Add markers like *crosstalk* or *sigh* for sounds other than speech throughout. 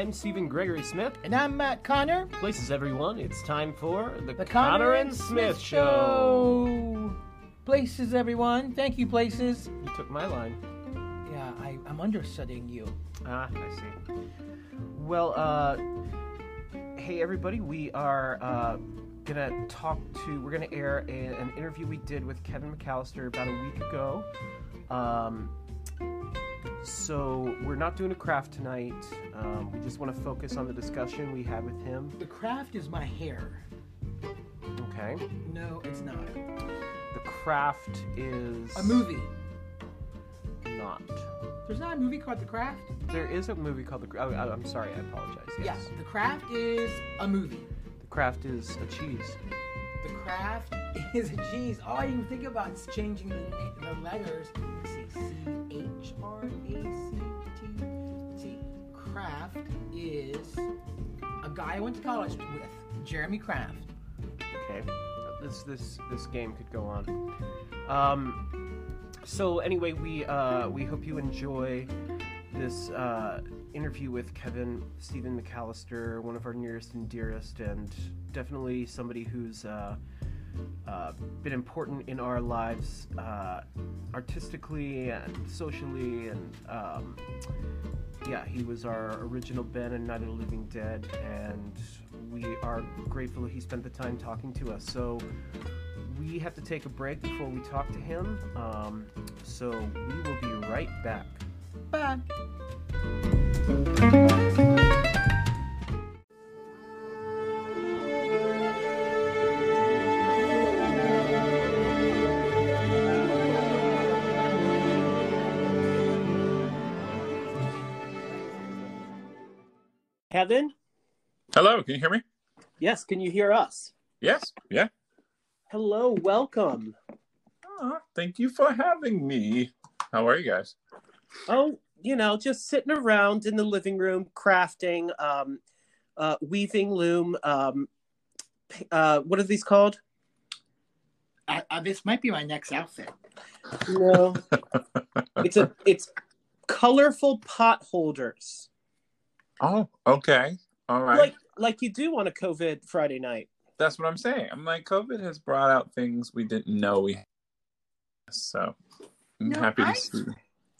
I'm Stephen Gregory Smith. And I'm Matt Connor. Places everyone, it's time for the, The Connor, and Smith, Show. Places, everyone. Thank you, Places. You took my line. Yeah, I, I'm understudying you. Ah, I see. Well, uh, hey everybody, we are uh, gonna talk to. We're gonna air a, an interview we did with Kevin McAllister about a week ago. Um, so we're not doing a craft tonight. Um, we just want to focus on the discussion we had with him. The craft is my hair. Okay. No, it's not. The craft is A movie. Not. There's not a movie called The Craft? There is a movie called The. Cra- Oh, I- I'm sorry. I apologize. Yes. Yeah, The Craft is a movie. The craft is a cheese. The Craft *laughs* is a cheese. All you can think about is changing the, the letters. H R A C T. See, Kraft is a guy I went to college with, Jeremy Kraft. Okay. This this this game could go on. Um. So anyway, we uh we hope you enjoy this uh interview with Kevin Stephen McAllister, one of our nearest and dearest, and definitely somebody who's uh, uh, been important in our lives, uh, artistically and socially, and um, yeah, he was our original Ben in Night of the Living Dead, and we are grateful he spent the time talking to us. So we have to take a break before we talk to him. Um, so we will be right back. Bye. Kevin? Hello, can you hear me? Yes, can you hear us? Yes. Yeah. Hello, welcome. Aw, thank you for having me. How are you guys? Oh, you know, just sitting around in the living room, crafting, um, uh, weaving loom. Um, uh, what are these called? I, I, this might be my next outfit. No, *laughs* it's a it's colorful pot holders, Oh, okay. All right. like like you do on a COVID Friday night. That's what I'm saying. I'm like, COVID has brought out things we didn't know we had. So I'm No, happy I- to see.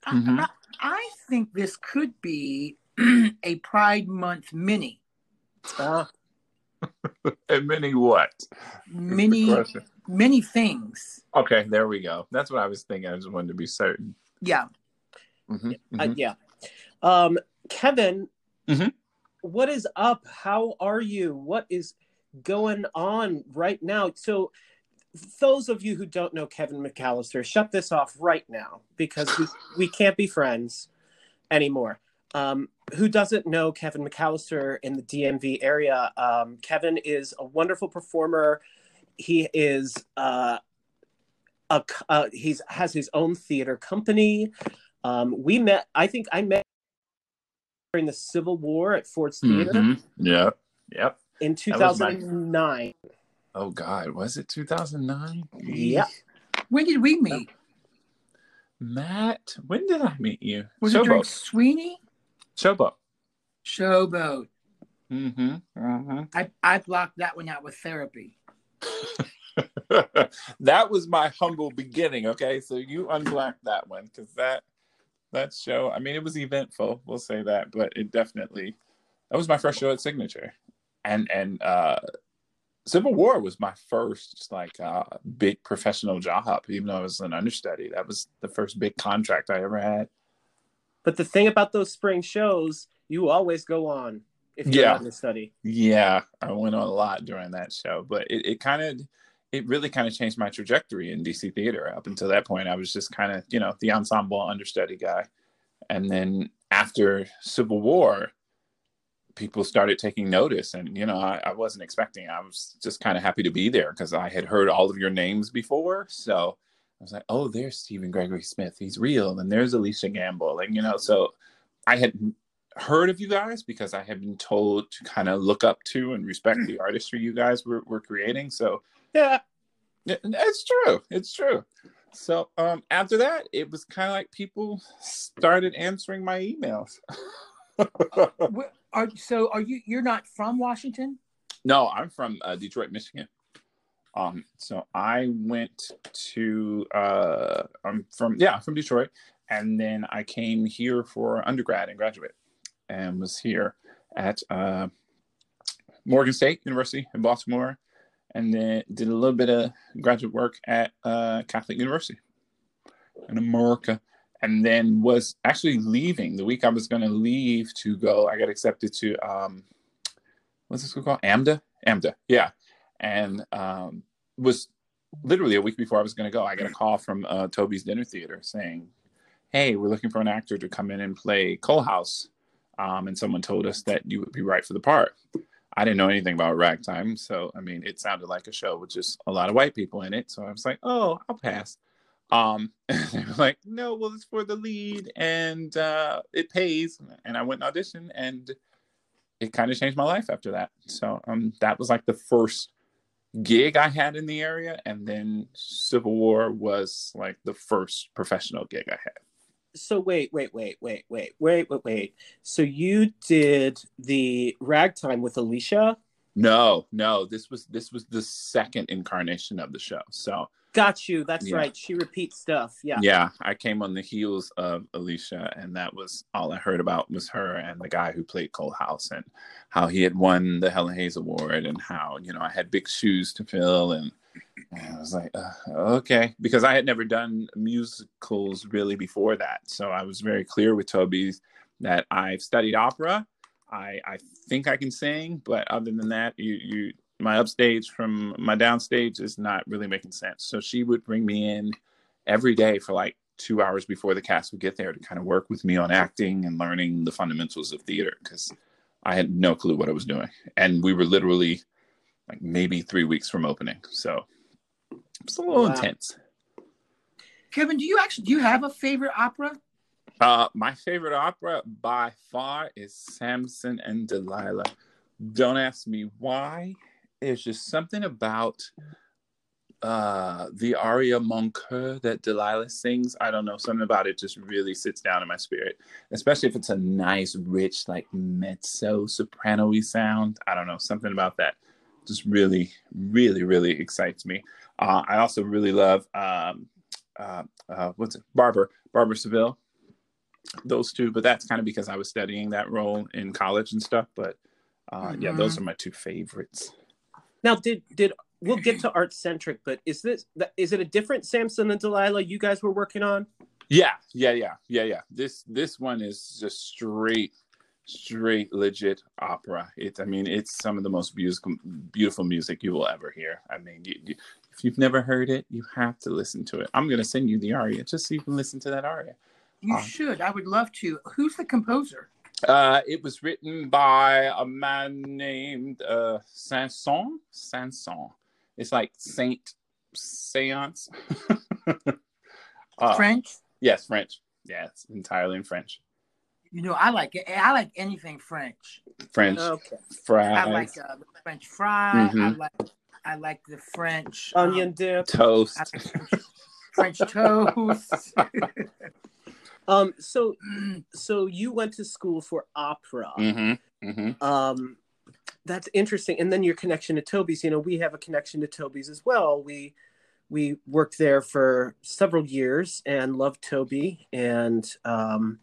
I- Mhm. I, I think this could be *clears throat* a Pride Month mini. *laughs* And many what? Mini, many things. Okay, there we go. That's what I was thinking. I just wanted to be certain. Yeah. Mhm, uh, mhm. yeah. Um, Kevin, Mhm. what is up? How are you? What is going on right now? So, those of you who don't know Kevin McAllister, shut this off right now because we, *laughs* we can't be friends anymore. Um, who doesn't know Kevin McAllister in the DMV area? Um, Kevin is a wonderful performer. He is uh, a uh, he's has his own theater company. Um, we met. I think I met during the Civil War at Ford's Theater Mhm. Yep. Yep. in That was my- 2009. Oh God, was it 2009? Yeah. When did we meet? Matt, when did I meet you? Was it during Showboat. Sweeney? Showboat. Showboat. Mm-hmm. Mm-hmm. I, I blocked that one out with therapy. *laughs* that was my humble beginning. Okay, so you unblocked that one because that that show. I mean, it was eventful. We'll say that, but it definitely that was my first show at Signature, and and uh, Civil War was my first like uh, big professional job. Even though I was an understudy, that was the first big contract I ever had. But the thing about those spring shows, you always go on if you're Yeah. not in the study. Yeah, I went on a lot during that show, but it, it kind of, it really kind of changed my trajectory in DC theater. Up until that point, I was just kind of, you know, the ensemble understudy guy. And then after Civil War, people started taking notice. And, you know, I, I wasn't expecting, I was just kind of happy to be there because I had heard all of your names before. So I was like, oh, there's Stephen Gregory Smith. He's real. And there's Alicia Gamble. And, you know, so I had heard of you guys because I had been told to kind of look up to and respect the artistry you guys were, were creating. So Yeah. it's true. It's true. So um, after that, it was kind of like people started answering my emails. *laughs* Are so? Are you? You're not from Washington? No, I'm from uh, Detroit, Michigan. Um, so I went to uh, I'm from yeah, I'm from Detroit, and then I came here for undergrad and graduate, and was here at uh, Morgan State University in Baltimore, and then did a little bit of graduate work at uh, Catholic University in America, and then was actually leaving the week I was going to leave to go. I got accepted to um, what's this called? AMDA, AMDA, yeah, and um, was literally a week before I was going to go. I got a call from uh, Toby's Dinner Theater saying, "Hey, we're looking for an actor to come in and play Coalhouse," um, and someone told us that you would be right for the part. I didn't know anything about ragtime, so I mean, it sounded like a show with just a lot of white people in it. So I was like, "Oh, I'll pass." Um, *laughs* they were like, "No, well, it's for the lead, and uh, it pays." And I went and auditioned, and it kind of changed my life after that. So um, that was like the first gig I had in the area, and then Civil War was like the first professional gig I had. So wait, wait, wait, wait, wait, wait, wait, wait. So you did the ragtime with Alicia? No, no. This was this was the second incarnation of the show. So Got you. That's Yeah. right. She repeats stuff. Yeah. yeah, I came on the heels of Alicia, and that was all I heard about was her and the guy who played Coalhouse, and how he had won the Helen Hayes Award, and how you know I had big shoes to fill, and, and I was like, uh, okay, because I had never done musicals really before that, so I was very clear with Toby that I've studied opera. I I think I can sing, but other than that, you you my upstage from my downstage is not really making sense. So she would bring me in every day for like two hours before the cast would get there to kind of work with me on acting and learning the fundamentals of theater because I had no clue what I was doing. And we were literally like maybe three weeks from opening. So it's a little Wow. intense. Kevin, do you actually do you have a favorite opera? Uh, my favorite opera by far is Samson and Delilah. Don't ask me why. It's just something about uh, the aria Mon Coeur that Delilah sings. I don't know. Something about it just really sits down in my spirit, especially if it's a nice, rich, like mezzo soprano y sound. I don't know. Something about that just really, really, really excites me. Uh, I also really love um, uh, uh, what's it? Barbara, Barber of Seville those two, but that's kind of because I was studying that role in college and stuff. But uh, yeah, those are my two favorites. Now, did did we'll get to ArtsCentric, but is this is it a different Samson and Delilah you guys were working on? Yeah, yeah, yeah, yeah, yeah. This this one is just straight, straight legit opera. It's I mean it's some of the most beautiful beautiful music you will ever hear. I mean, you, you, if you've never heard it, you have to listen to it. I'm gonna send you the aria just so you can listen to that aria. You Uh. should. I would love to. Who's the composer? Uh, it was written by a man named uh, Sanson. Sanson. It's like Saint Seance. *laughs* uh, French. Yes, French. Yeah, it's entirely in French. You know, I like it. I like anything French. French Okay. fries, I like uh, French fry. I Mhm. like I like the French um, Onion dip. toast. I like French toast. *laughs* Um. So *clears throat* so you went to school for opera. mm-hmm. Mm-hmm. Um, that's interesting. And then your connection to Toby's. You know, we have a connection to Toby's as well. We we worked there for several years and loved Toby, and um,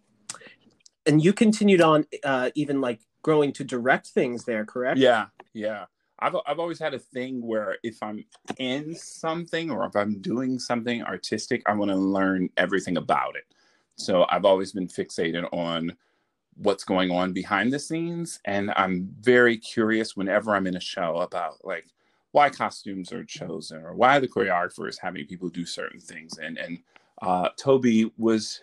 and you continued on uh, even like growing to direct things there, correct? Yeah, yeah. I've I've always had a thing where if I'm in something or if I'm doing something artistic, I want to learn everything about it. So I've always been fixated on what's going on behind the scenes, and I'm very curious whenever I'm in a show about like why costumes are chosen or why the choreographer is having people do certain things. And and uh, Toby was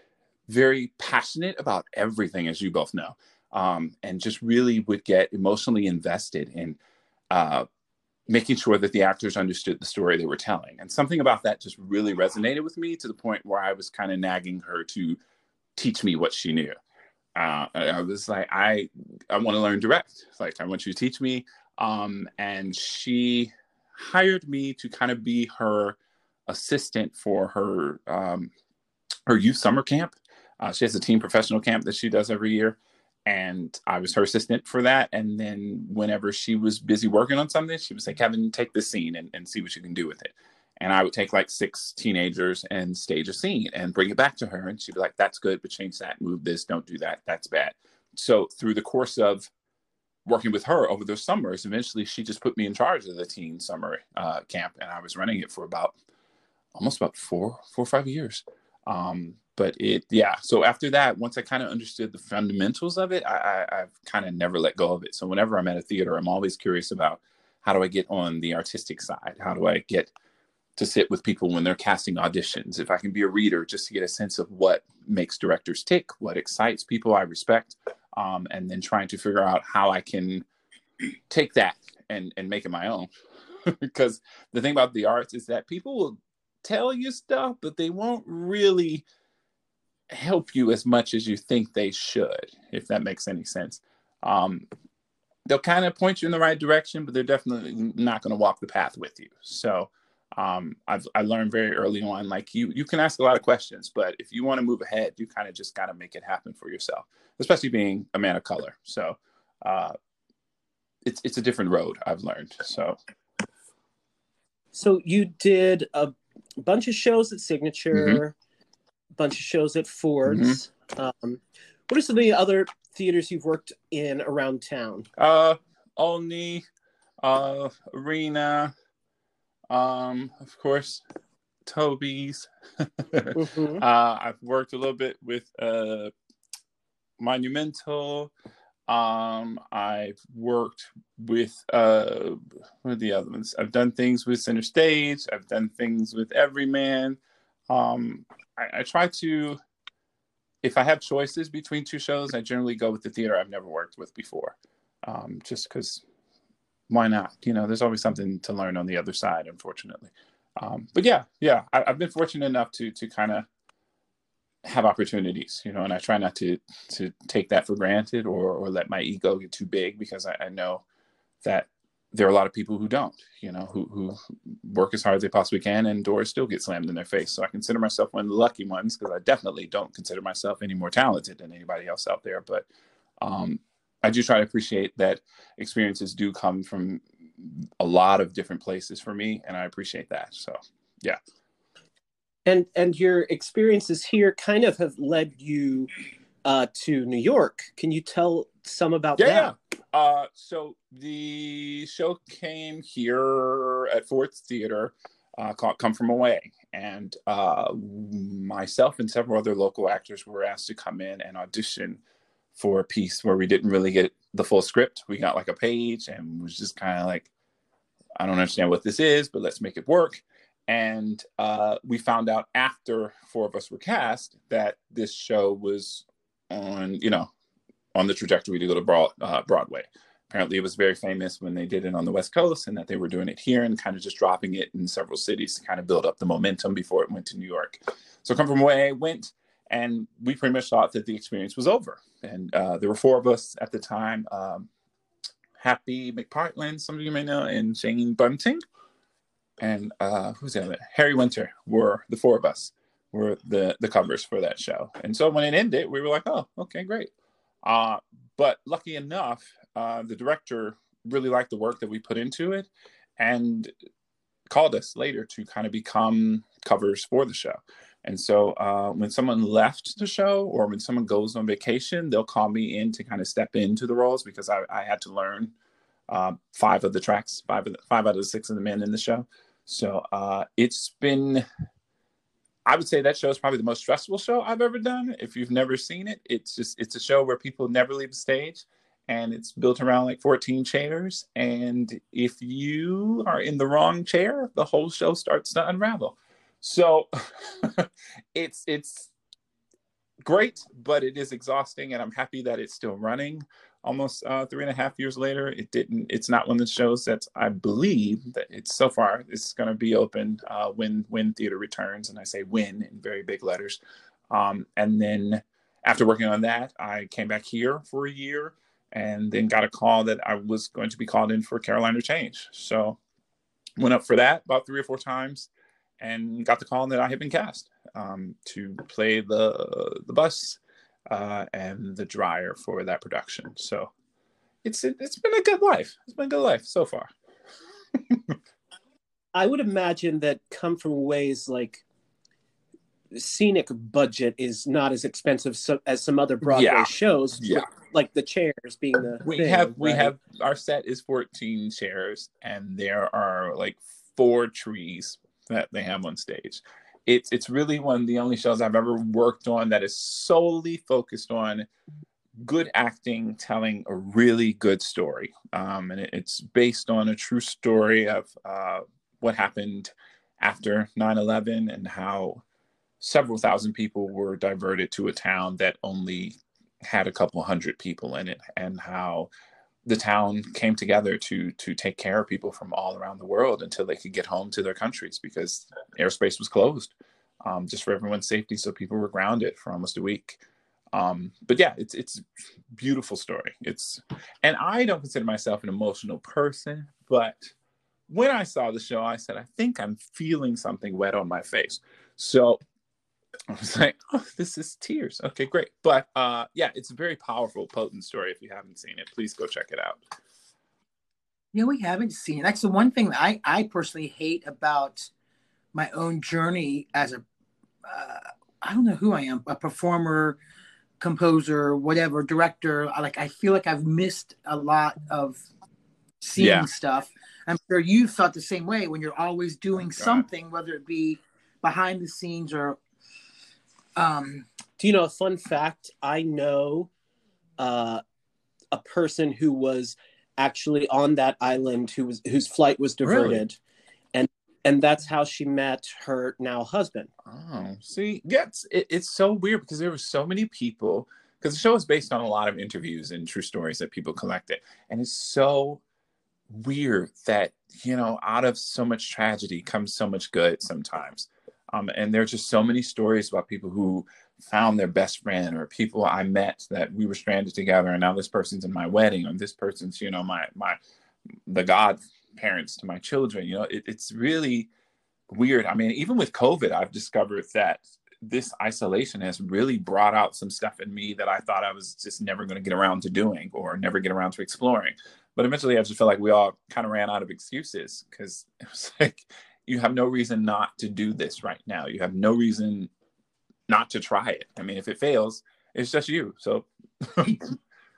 very passionate about everything, as you both know, um, and just really would get emotionally invested in uh, making sure that the actors understood the story they were telling. And something about that just really resonated with me to the point where I was kind of nagging her to teach me what she knew. Uh, I was like, I I want to learn direct. Like I want you to teach me. Um, and she hired me to kind of be her assistant for her um, her youth summer camp. Uh, she has a team professional camp that she does every year, and I was her assistant for that. And then whenever she was busy working on something, she would say, Kevin, take this scene and, and see what you can do with it. And I would take like six teenagers and stage a scene and bring it back to her. And she'd be like, that's good, but change that, move this, don't do that, that's bad. So through the course of working with her over those summers, eventually she just put me in charge of the teen summer uh, camp. And I was running it for about almost about four, four or five years. Um, but it yeah. So after that once i kind of understood the fundamentals of it i, I have kind of never let go of it. So whenever i'm at a theater i'm always curious about how do i get on the artistic side? How do i get to sit with people when they're casting auditions? If i can be a reader just to get a sense of what makes directors tick what excites people i respect um, and then trying to figure out how i can take that and and make it my own. *laughs* Because the thing about the arts is that people will tell you stuff but they won't really help you as much as you think they should, if that makes any sense. Um, they'll kind of point you in the right direction, but they're definitely not going to walk the path with you. So um, I've I learned very early on, like you you can ask a lot of questions, but if you want to move ahead, you kind of just got to make it happen for yourself, especially being a man of color. So uh, it's it's a different road. I've learned. So. So you did a bunch of shows at Signature. Mm-hmm bunch of shows at Ford's. Mm-hmm. Um, what are some of the other theaters you've worked in around town? Uh, Olney, uh, Arena, um, of course, Toby's. *laughs* mm-hmm. uh, I've worked a little bit with uh, Monumental. Um, I've worked with uh, what are the other ones? I've done things with Center Stage. I've done things with Everyman. Um, I, I try to if I have choices between two shows, I generally go with the theater I've never worked with before, um, just because why not? You know, there's always something to learn on the other side, unfortunately. Um, but yeah, yeah, I, have been fortunate enough to to kind of have opportunities, you know, and I try not to to take that for granted or or let my ego get too big because I, I know that there are a lot of people who don't, you know, who, who work as hard as they possibly can and doors still get slammed in their face. So I consider myself one of the lucky ones because I definitely don't consider myself any more talented than anybody else out there. But um, I do try to appreciate that experiences do come from a lot of different places for me. And I appreciate that. So, yeah. And, and your experiences here kind of have led you uh, to New York. Can you tell some about yeah, that? Yeah. Uh, so the show came here at Ford's Theater uh, called Come From Away. And uh, myself and several other local actors were asked to come in and audition for a piece where we didn't really get the full script. We got like a page and was just kind of like, I don't understand what this is, but let's make it work. And uh, we found out after four of us were cast that this show was on, you know, on the trajectory to go to uh, Broadway. Apparently, it was very famous when they did it on the West Coast, and that they were doing it here and kind of just dropping it in several cities to kind of build up the momentum before it went to New York. So, come from I went, and we pretty much thought that the experience was over. And uh, there were four of us at the time: um, Happy McPartlin, some of you may know, and Jane Bunting, and uh, who's the other? Harry Winter were the four of us were the the covers for that show. And so when it ended, we were like, "Oh, okay, great." Uh, but lucky enough, uh, the director really liked the work that we put into it and called us later to kind of become covers for the show. And so uh, when someone left the show or when someone goes on vacation, they'll call me in to kind of step into the roles because I, I had to learn uh, five of the tracks, five of the, five out of the six of the men in the show. So uh, it's been I would say that show is probably the most stressful show I've ever done. If you've never seen it, it's just it's a show where people never leave the stage and it's built around like 14 chairs and if you are in the wrong chair, the whole show starts to unravel. So *laughs* it's it's great, but it is exhausting and I'm happy that it's still running almost uh, three and a half years later. It didn't. It's not one of the shows that I believe that it's so far. It's going to be open uh, when when theater returns, and I say when in very big letters. Um, and then after working on that, I came back here for a year, and then got a call that I was going to be called in for Caroline, or Change. So went up for that about three or four times, and got the call that I had been cast um, to play the the bus uh, and the dryer for that production. So it's it, it's been a good life. It's been a good life so far. *laughs* I would imagine that come from ways like scenic budget is not as expensive so, as some other Broadway Yeah. shows. Yeah. like the chairs being the we thing, have we right? have our set is 14 chairs and there are like four trees that they have on stage it's it's really one of the only shows i've ever worked on that is solely focused on good acting telling a really good story. Um, and it, it's based on a true story of uh, what happened after 9-11 and how several thousand people were diverted to a town that only had a couple hundred people in it and how the town came together to to take care of people from all around the world until they could get home to their countries because airspace was closed um, just for everyone's safety. So people were grounded for almost a week. Um, but yeah it's it's beautiful story. It's and i don't consider myself an emotional person but when i saw the show i said i think i'm feeling something wet on my face. So *laughs* I was like, oh, this is tears. Okay, great. But uh, yeah, it's a very powerful, potent story. If you haven't seen it, please go check it out. Yeah, we haven't seen. That's the one thing that I, I personally hate about my own journey as a, uh, I don't know who I am, a performer, composer, whatever, director. I, like I feel like I've missed a lot of seeing Yeah. stuff. I'm sure you felt the same way when you're always doing Oh, something, whether it be behind the scenes or, um, Do you know a fun fact? I know uh, a person who was actually on that island who was whose flight was diverted, Really? and and that's how she met her now husband. Oh, see, it's, it, it's so weird because there were so many people. Because the show is based on a lot of interviews and true stories that people collected, and it's so weird that you know out of so much tragedy comes so much good sometimes. Um, and there's just so many stories about people who found their best friend or people I met that we were stranded together, and now this person's in my wedding, or this person's you know my my the godparents to my children. You know, it, it's really weird. I mean, even with COVID, I've discovered that this isolation has really brought out some stuff in me that I thought I was just never going to get around to doing or never get around to exploring. But eventually, I just feel like we all kind of ran out of excuses because *laughs* it was like, you have no reason not to do this right now. You have no reason not to try it. I mean, if it fails, it's just you. So, *laughs*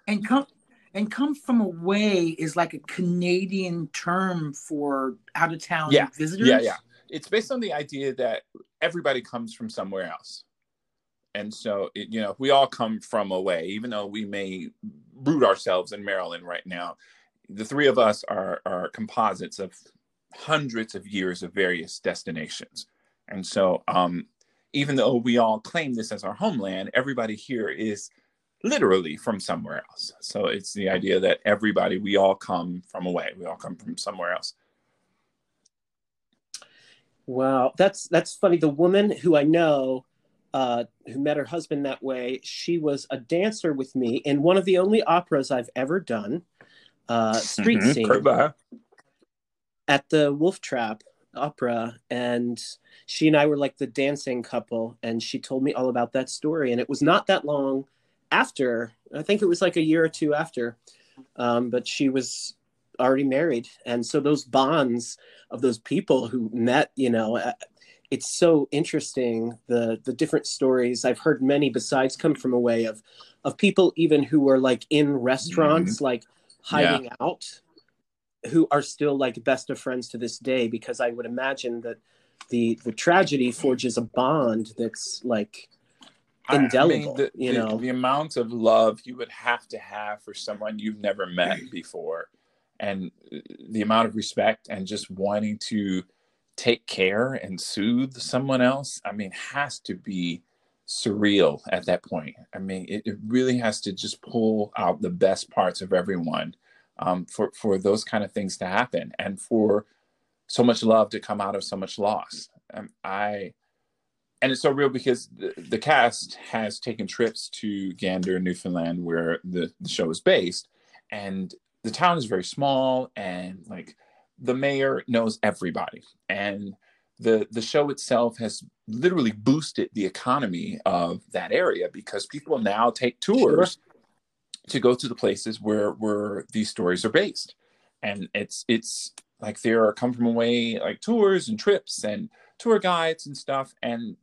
and come and come from away is like a Canadian term for out of town Yeah. visitors. Yeah, yeah. it's based on the idea that everybody comes from somewhere else. And so, it, you know, we all come from away, even though we may root ourselves in Maryland right now. The three of us are, are composites of hundreds of years of various destinations. And so, um, even though we all claim this as our homeland, everybody here is literally from somewhere else. So it's the idea that everybody, we all come from away, we all come from somewhere else. Wow, that's that's funny. The woman who I know, uh, who met her husband that way, she was a dancer with me in one of the only operas I've ever done, uh, Street Mhm. Scene. At the Wolf Trap Opera, and she and I were like the dancing couple, and she told me all about that story, and it was not that long after. I think it was like a year or two after, um, but she was already married, and so those bonds of those people who met, you know, uh, it's so interesting the the different stories I've heard. Many besides come from a way of of people even who were like in restaurants, like hiding out, who are still like best of friends to this day. Because I would imagine that the the tragedy forges a bond that's like I- I mean, indelible, the, you the- know. the amount of love you would have to have for someone you've never met before, and the amount of respect and just wanting to take care and soothe someone else. I mean, has to be surreal at that point. I mean, it, it really has to just pull out the best parts of everyone um, for for those kind of things to happen, and for so much love to come out of so much loss. Um, I and it's so real because the, the cast has taken trips to Gander, Newfoundland, where the, the show is based, and the town is very small, and like the mayor knows everybody, and the the show itself has literally boosted the economy of that area because people now take tours. To go to the places where where these stories are based. And it's it's like there are come from away like tours and trips and tour guides and stuff. And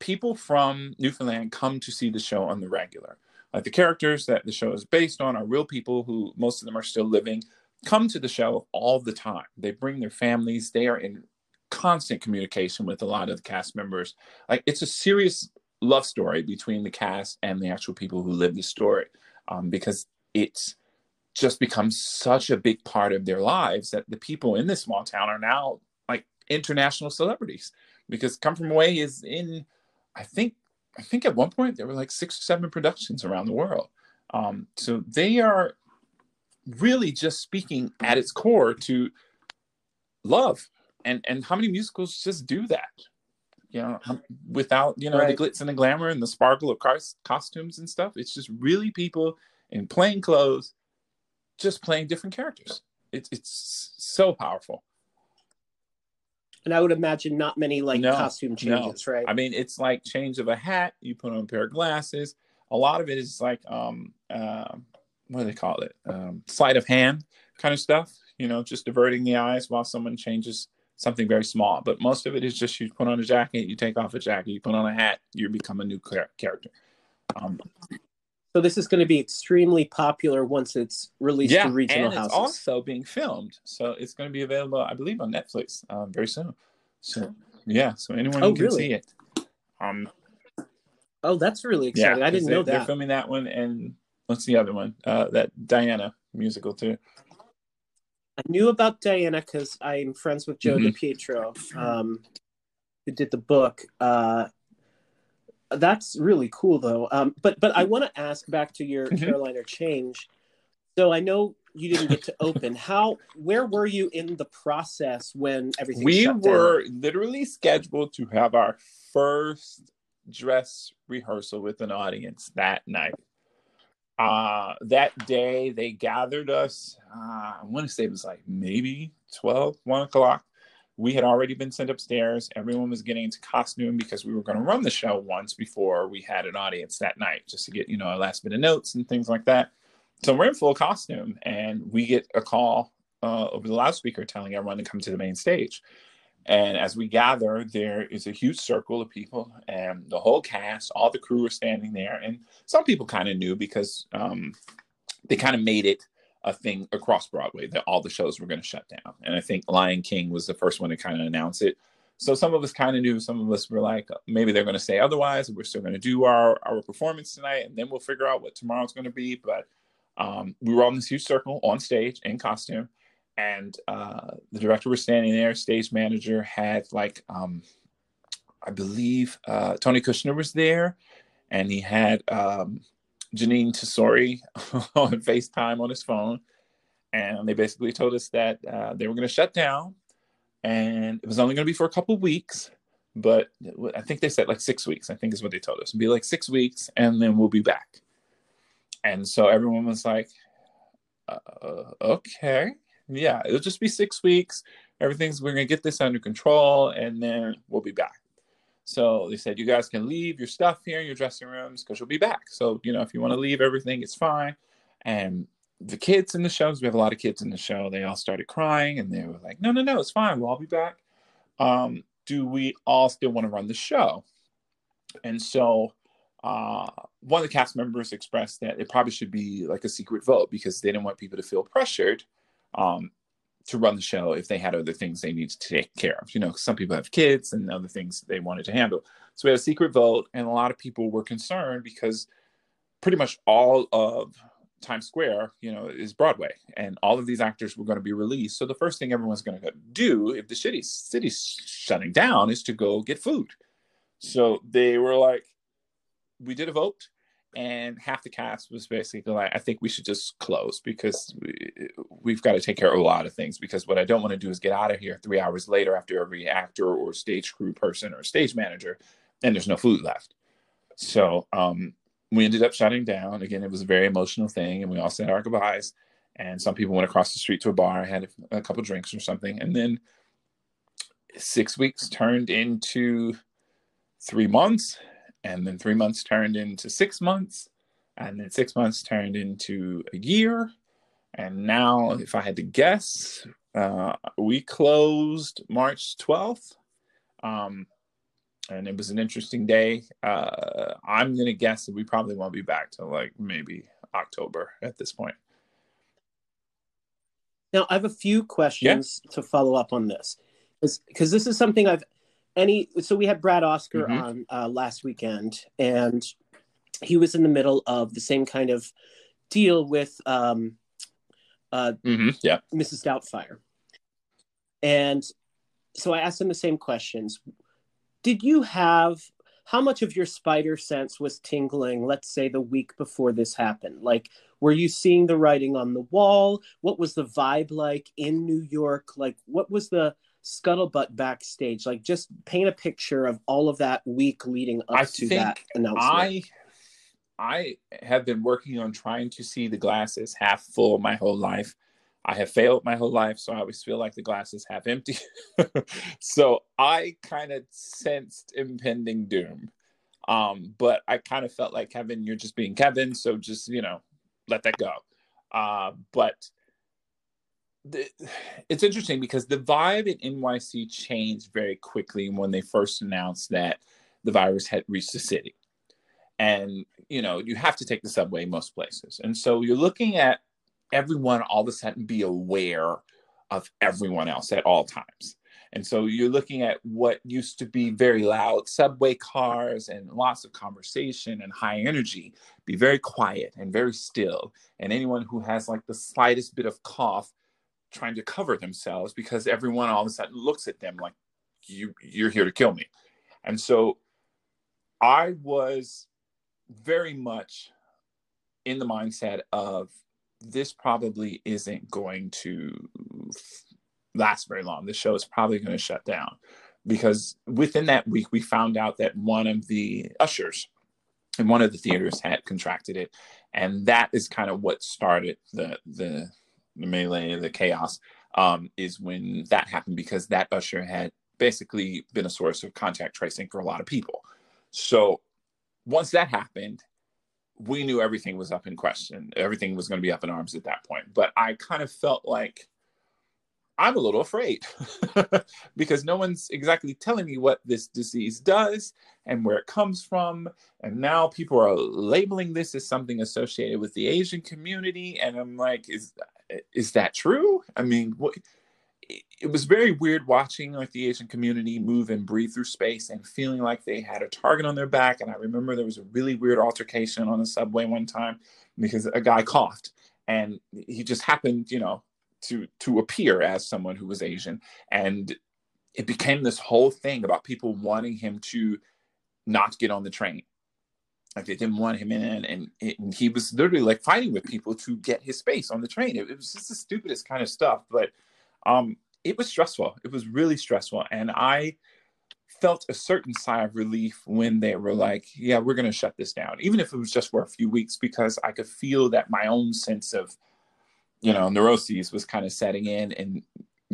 people from newfoundland come to see the show on the regular. Like the characters that the show is based on are real people who most of them are still living come to the show all the time. They bring their families. They are in constant communication with a lot of the cast members. Like it's a serious love story between the cast and the actual people who live the story um, because it's just becomes such a big part of their lives that the people in this small town are now like international celebrities. Because come from away is in i think i think at one point there were like six or seven productions around the world. Um, so they are really just speaking at its core to love. And and how many musicals just do that you know without you know right. the glitz and the glamour and the sparkle of cars, costumes and stuff it's just really people in plain clothes just playing different characters. It's it's so powerful. And I would imagine not many like no, costume changes, no. right? I mean, it's like change of a hat. You put on a pair of glasses. A lot of it is like um uh, what do they call it? Um, sleight of hand kind of stuff. You know, just diverting the eyes while someone changes something very small. But most of it is just you put on a jacket, you take off a jacket, you put on a hat, you become a new character. Um, so this is going to be extremely popular once it's released yeah, to regional and houses. it's also being filmed, so it's going to be available, I believe, on Netflix um, very soon. So yeah, so anyone oh, can really? see it. Um, oh, that's really exciting! Yeah, I didn't they, know that. They're filming that one, and what's the other one? Uh, that Diana musical too. I knew about Diana because I'm friends with Joe mm-hmm. DiPietro, um, who did the book. Uh, that's really cool though. Um, but but I want to ask back to your mm-hmm. Caroline, or Change. So I know you didn't get to open. How where were you in the process when everything? We were down? literally scheduled to have our first dress rehearsal with an audience that night. Uh, that day they gathered us. Uh, I want to say it was like maybe 12, 1 o'clock we had already been sent upstairs. Everyone was getting into costume because we were going to run the show once before we had an audience that night, just to get you know a last bit of notes and things like that. So we're in full costume, and we get a call uh, over the loudspeaker telling everyone to come to the main stage. And as we gather, there is a huge circle of people, and the whole cast, all the crew are standing there. And some people kind of knew because um, they kind of made it a thing across Broadway that all the shows were going to shut down. And I think Lion King was the first one to kind of announce it. So some of us kind of knew, some of us were like, maybe they're going to say otherwise. We're still going to do our, our performance tonight, and then we'll figure out what tomorrow's going to be. But um, we were on this huge circle on stage in costume, and uh, the director was standing there. Stage manager had like, um, I believe uh, Tony Kushner was there, and he had um, Jeanine Tesori *laughs* on FaceTime on his phone. And they basically told us that uh, they were going to shut down and it was only going to be for a couple weeks. But I think they said like six weeks, I think is what they told us. It'd be like six weeks and then we'll be back. And so everyone was like, uh, okay, yeah, it'll just be six weeks. Everything's, we're going to get this under control and then we'll be back. So they said, you guys can leave your stuff here in your dressing rooms because you'll be back. So, you know, if you want to leave everything, it's fine. And the kids in the shows, we have a lot of kids in the show, they all started crying and they were like, no, no, no, it's fine. We'll all be back. Um, do we all still want to run the show? And so uh, one of the cast members expressed that it probably should be like a secret vote because they didn't want people to feel pressured um, to run the show if they had other things they needed to take care of. You know, some people have kids and other things they wanted to handle. So we had a secret vote, and a lot of people were concerned because pretty much all of Times Square, you know, is Broadway, and all of these actors were going to be released. So the first thing everyone's going to do if the city city's shutting down is to go get food. So they were like, we did a vote and half the cast was basically like, I think we should just close because we, have got to take care of a lot of things. Because what I don't want to do is get out of here three hours later after every actor or stage crew person or stage manager, and there's no food left. So um, we ended up shutting down. Again, it was a very emotional thing, and we all said our goodbyes. And some people went across the street to a bar, had a, a couple drinks or something, and then six weeks turned into three months, and then three months turned into six months, and then six months turned into a year. And now, if I had to guess, uh, we closed March 12th. Um, and it was an interesting day. Uh, I'm going to guess that we probably won't be back till like maybe October at this point. Now, I have a few questions yeah. to follow up on this because this is something I've any. So we had Brad Oscar mm-hmm. on uh, last weekend, and he was in the middle of the same kind of deal with um, uh, mm-hmm. yeah. Mrs. Doubtfire. And so I asked him the same questions. Did you have how much of your spider sense was tingling, let's say the week before this happened? Like, were you seeing the writing on the wall? What was the vibe like in New York? Like, what was the scuttlebutt backstage? Like, just paint a picture of all of that week leading up I to that announcement. I I have been working on trying to see the glasses half full my whole life. I have failed my whole life, so I always feel like the glass is half empty. *laughs* so I kind of sensed impending doom. Um, but I kind of felt like Kevin, you're just being Kevin, so just you know, let that go. Uh, but the, it's interesting because the vibe in NYC changed very quickly when they first announced that the virus had reached the city. And you know, you have to take the subway most places. And so you're looking at everyone all of a sudden be aware of everyone else at all times. And so you're looking at what used to be very loud subway cars and lots of conversation and high energy be very quiet and very still. And anyone who has like the slightest bit of cough trying to cover themselves because everyone all of a sudden looks at them like you you're here to kill me. And so I was very much in the mindset of this probably isn't going to last very long. The show is probably going to shut down because within that week, we found out that one of the ushers in one of the theaters had contracted it. And that is kind of what started the, the, the melee, the chaos, um, is when that happened because that usher had basically been a source of contact tracing for a lot of people. So once that happened, we knew everything was up in question. Everything was going to be up in arms at that point. But I kind of felt like I'm a little afraid *laughs* because no one's exactly telling me what this disease does and where it comes from. And now people are labeling this as something associated with the Asian community. And I'm like, is is that true? I mean, what? it was very weird watching like the Asian community move and breathe through space and feeling like they had a target on their back. And I remember there was a really weird altercation on the subway one time because a guy coughed and he just happened, you know, to to appear as someone who was Asian. And it became this whole thing about people wanting him to not get on the train. Like they didn't want him in, and, and he was literally like fighting with people to get his space on the train. It, it was just the stupidest kind of stuff, but um, it was stressful. It was really stressful. And I felt a certain sigh of relief when they were like, yeah, we're going to shut this down, even if it was just for a few weeks, because I could feel that my own sense of, you know, neuroses was kind of setting in and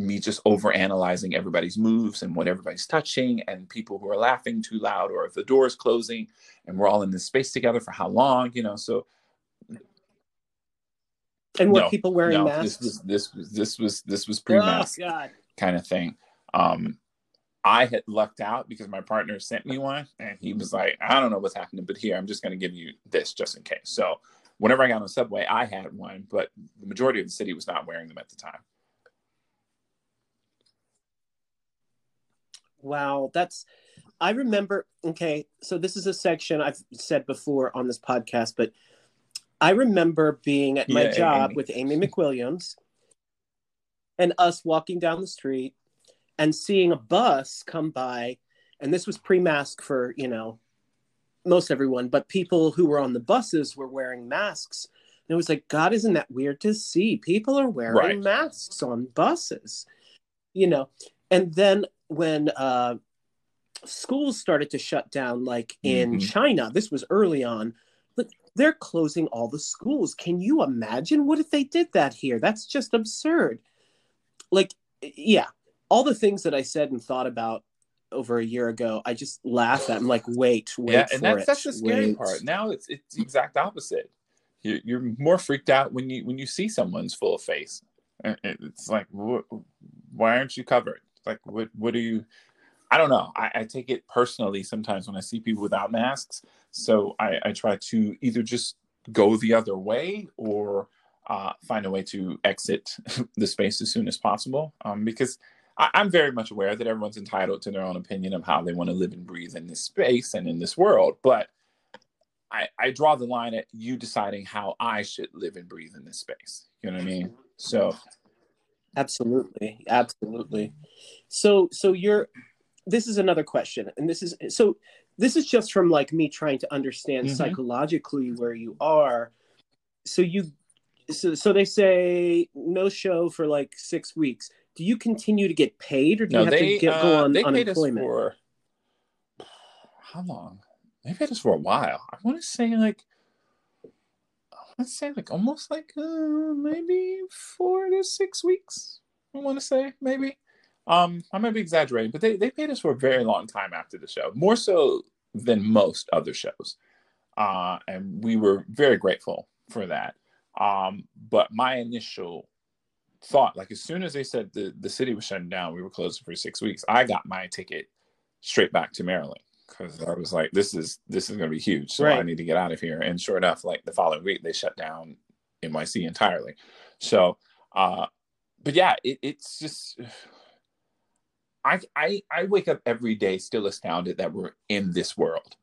me just over analyzing everybody's moves and what everybody's touching and people who are laughing too loud or if the door is closing and we're all in this space together for how long, you know, so and were no, people wearing no, masks? This was this was this was this was pre-mask oh, kind of thing. Um, I had lucked out because my partner sent me one, and he was like, "I don't know what's happening, but here I'm just going to give you this just in case." So whenever I got on the subway, I had one, but the majority of the city was not wearing them at the time. Wow, that's. I remember. Okay, so this is a section I've said before on this podcast, but I remember being at my yeah, job Amy. with Amy McWilliams and us walking down the street and seeing a bus come by. And this was pre mask for, you know, most everyone, but people who were on the buses were wearing masks. And it was like, God, isn't that weird to see? People are wearing right. masks on buses, you know. And then when uh, schools started to shut down, like in mm-hmm. China, this was early on they're closing all the schools. Can you imagine? What if they did that here? That's just absurd. Like, yeah, all the things that I said and thought about over a year ago, I just laugh at. I'm like, wait, wait yeah, and that's it. that's the scary wait. part. Now it's it's the exact opposite. You're, you're more freaked out when you when you see someone's full face. It's like, wh- why aren't you covered? Like, what what do you? I don't know. I, I take it personally sometimes when I see people without masks. So I, I try to either just go the other way or uh, find a way to exit *laughs* the space as soon as possible. Um, because I, I'm very much aware that everyone's entitled to their own opinion of how they want to live and breathe in this space and in this world. But I, I draw the line at you deciding how I should live and breathe in this space. You know what I mean? So Absolutely, absolutely. So, so you're. This is another question, and this is so. This is just from like me trying to understand Mhm. psychologically where you are. So you, so so they say no show for like six weeks. Do you continue to get paid, or do no, you have they to get, go uh, on they paid us unemployment? for *sighs* how long? They paid us for a while. I want to say like To say like almost like uh, maybe four to six weeks. I want to say maybe. Um, I might be exaggerating, but they, they paid us for a very long time after the show, more so than most other shows. Uh, and we were very grateful for that. Um, but my initial thought, like as soon as they said the, the city was shutting down, we were closing for six weeks, I got my ticket straight back to Maryland because I was like, this is this is gonna be huge. So I need to get out of here. And sure enough, like the following week they shut down NYC entirely. So uh but yeah, it, it's just I, I I wake up every day still astounded that we're in this world,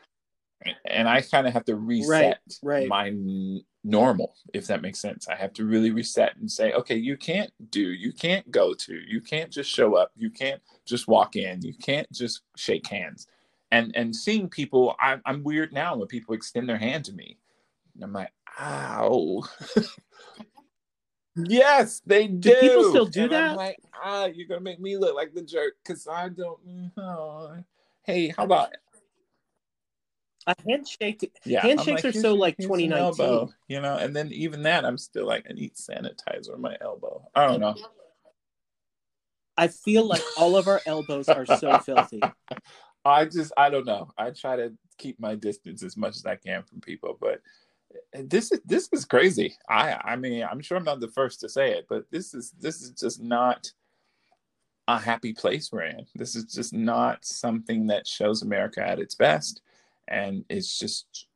*laughs* and I kind of have to reset right. my n- normal, if that makes sense. I have to really reset and say, okay, you can't do, you can't go to, you can't just show up, you can't just walk in, you can't just shake hands, and and seeing people, I'm I'm weird now when people extend their hand to me, and I'm like, ow. *laughs* Yes, they do. people still do And I'm that? like, ah, you're gonna make me look like the jerk because I don't know. Hey, how about A handshake. yeah? Handshakes are so, like, here's 2019. elbow," you know. And then even that, I'm still like, I need sanitizer on my elbow. I don't know. I feel like all of our elbows are so *laughs* filthy. I just, I don't know. I try to keep my distance as much as I can from people, but this is this is crazy. I, I mean, I'm sure I'm not the first to say it, but this is this is just not a happy place we're in. This is just not something that shows America at its best, and it's just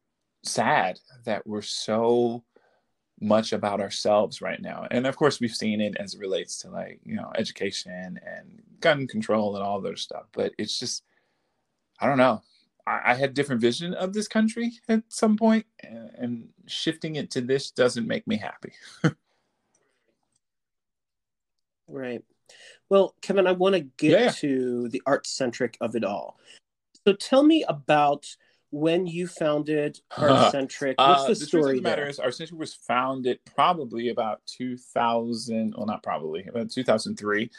sad that we're so much about ourselves right now. And of course, we've seen it as it relates to like you know education and gun control and all those stuff. But it's just I don't know. I, I had different vision of this country at some point, and, and shifting it to this doesn't make me happy. *laughs* Right. Well, Kevin, I want to get Yeah, to the ArtsCentric of it all. So tell me about when you founded *laughs* ArtsCentric. What's Uh, the story the matter is, our center was founded probably about 2000. Well, not probably about 2003.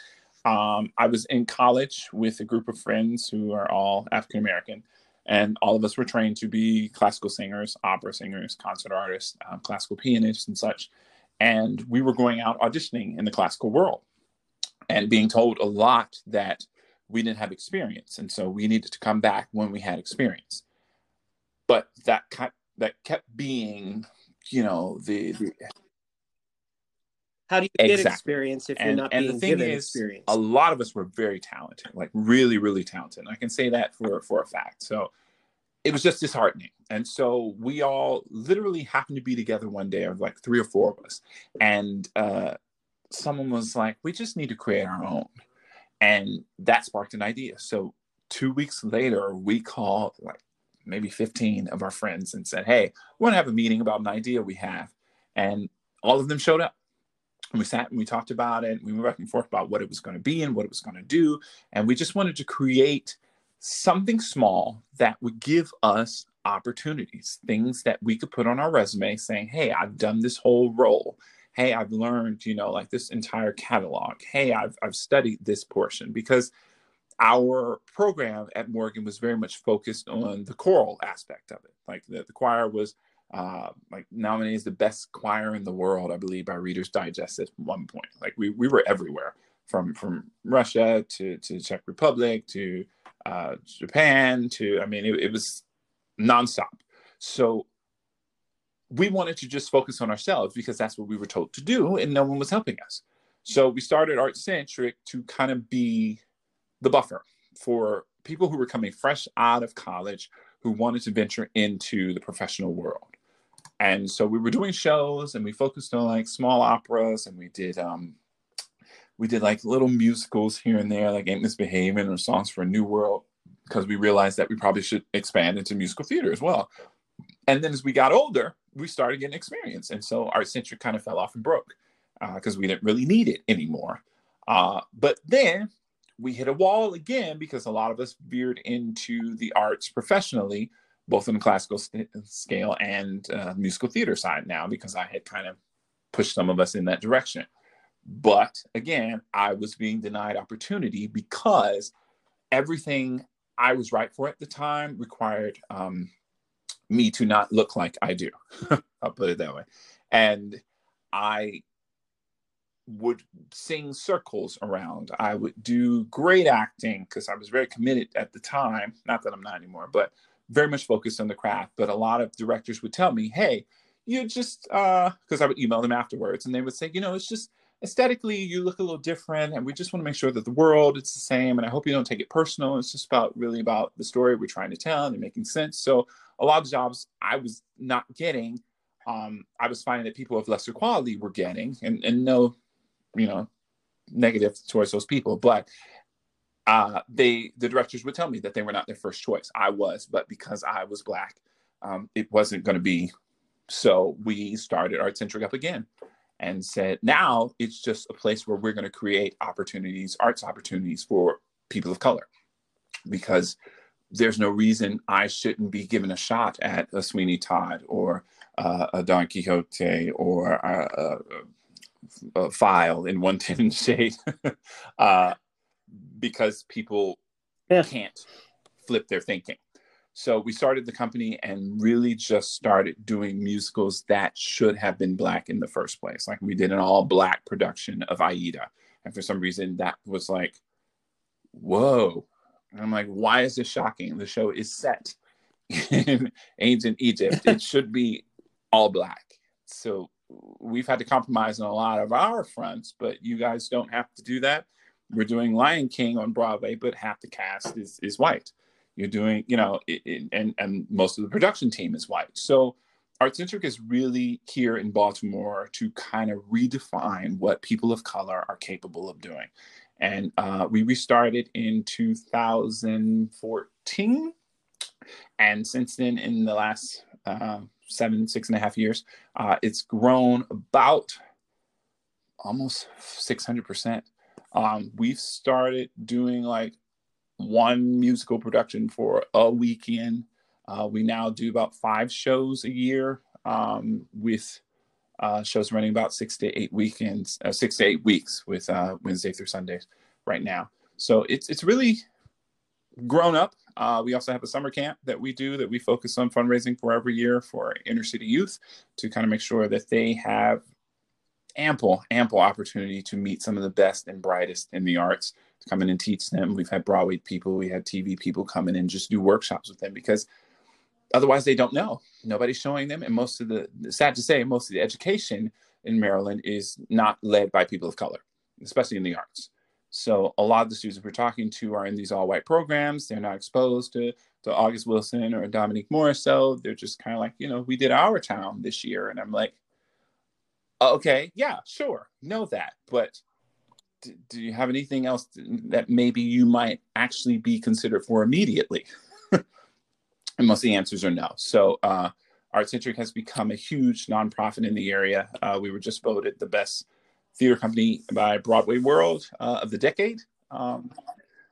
Um, I was in college with a group of friends who are all African American, and all of us were trained to be classical singers, opera singers, concert artists, um, classical pianists, and such. And we were going out auditioning in the classical world, and being told a lot that we didn't have experience, and so we needed to come back when we had experience but that kept that kept being you know the, the How do you get Exactly. experience if you're and, not and being the thing given is experience? a lot of us were very talented like really really talented i can say that for for a fact so it was just disheartening and so we all literally happened to be together one day of like three or four of us and uh someone was like we just need to create our own and that sparked an idea so two weeks later we called like maybe 15 of our friends and said hey we want to have a meeting about an idea we have. And all of them showed up. And we sat and we talked about it. We went back and forth about what it was going to be and what it was going to do. And we just wanted to create something small that would give us opportunities things that we could put on our resume saying hey i've done this whole role. Hey i've learned you know like this entire catalog. Hey i've, I've studied this portion. Because our program at morgan was very much focused on the choral aspect of it like the, the choir was uh, like nominated as the best choir in the world, I believe, by Reader's Digest at one point. Like we we were everywhere. from from Russia to to Czech Republic to uh, Japan to I mean it, it was nonstop. So we wanted to just focus on ourselves because that's what we were told to do, and no one was helping us. So we started ArtsCentric to kind of be the buffer for people who were coming fresh out of college who wanted to venture into the professional world. And so we were doing shows and we focused on like small operas and we did um we did like little musicals here and there, like Ain't Misbehaving or Songs for a New World, because we realized that we probably should expand into musical theater as well. And then as we got older, we started getting experience. And so ArtsCentric kind of fell off and broke because uh, we didn't really need it anymore. Uh, but then we hit a wall again because a lot of us veered into the arts professionally, both on the classical st- scale and uh, musical theater side now, because I had kind of pushed some of us in that direction. But again, I was being denied opportunity because everything I was right for at the time required um, me to not look like I do. *laughs* I'll put it that way. And I would sing circles around. I would do great acting because I was very committed at the time. Not that I'm not anymore, but very much focused on the craft. But a lot of directors would tell me, hey, you just, because uh, I would email them afterwards and they would say, you know, it's just aesthetically you look a little different and we just want to make sure that the world it's the same and i hope you don't take it personal it's just about really about the story we're trying to tell and making sense so a lot of jobs i was not getting um, i was finding that people of lesser quality were getting and, and no you know negative towards those people but uh, they the directors would tell me that they were not their first choice. I was but because i was black um, it wasn't going to be. So we started ArtsCentric up again and said now it's just a place where we're going to create opportunities arts opportunities for people of color. Because there's no reason i shouldn't be given a shot at a sweeney todd or uh, a don quixote or a, a file in one *laughs* ten shade uh, because people yeah. can't flip their thinking so we started the company and really just started doing musicals that should have been black in the first place. Like we did an all black production of Aida. And for some reason that was like, whoa. And I'm like, why is this shocking? The show is set *laughs* in ancient Egypt. It should be all black. So we've had to compromise on a lot of our fronts, but you guys don't have to do that. We're doing Lion King on Broadway, but half the cast is, is white. You're doing, you know, it, it, and and most of the production team is white. So ArtsCentric is really here in Baltimore to kind of redefine what people of color are capable of doing. And uh, we restarted in 2014. And since then, in the last uh, seven, six and a half years, uh, it's grown about almost 600%. Um, we've started doing like one musical production for a weekend. Uh, we now do about five shows a year um, with uh, shows running about six to eight weekends, uh, six to eight weeks with uh, Wednesday through Sundays right now. So it's it's really grown up. Uh, we also have a summer camp that we do that we focus on fundraising for every year for inner city youth to kind of make sure that they have ample ample opportunity to meet some of the best and brightest in the arts to come in and teach them. We've had Broadway people, we had TV people come in and just do workshops with them because otherwise they don't know. Nobody's showing them. And most of the, sad to say, most of the education in Maryland is not led by people of color, especially in the arts. So a lot of the students we're talking to are in these all white programs. They're not exposed to, to August Wilson or Dominique Morisseau. They're just kind of like, you know, we did our town this year. And I'm like, okay, yeah, sure, know that. But do you have anything else that maybe you might actually be considered for immediately? *laughs* and most of the answers are no. So, uh, ArtsCentric has become a huge nonprofit in the area. Uh, we were just voted the best theater company by Broadway World uh, of the decade. Um,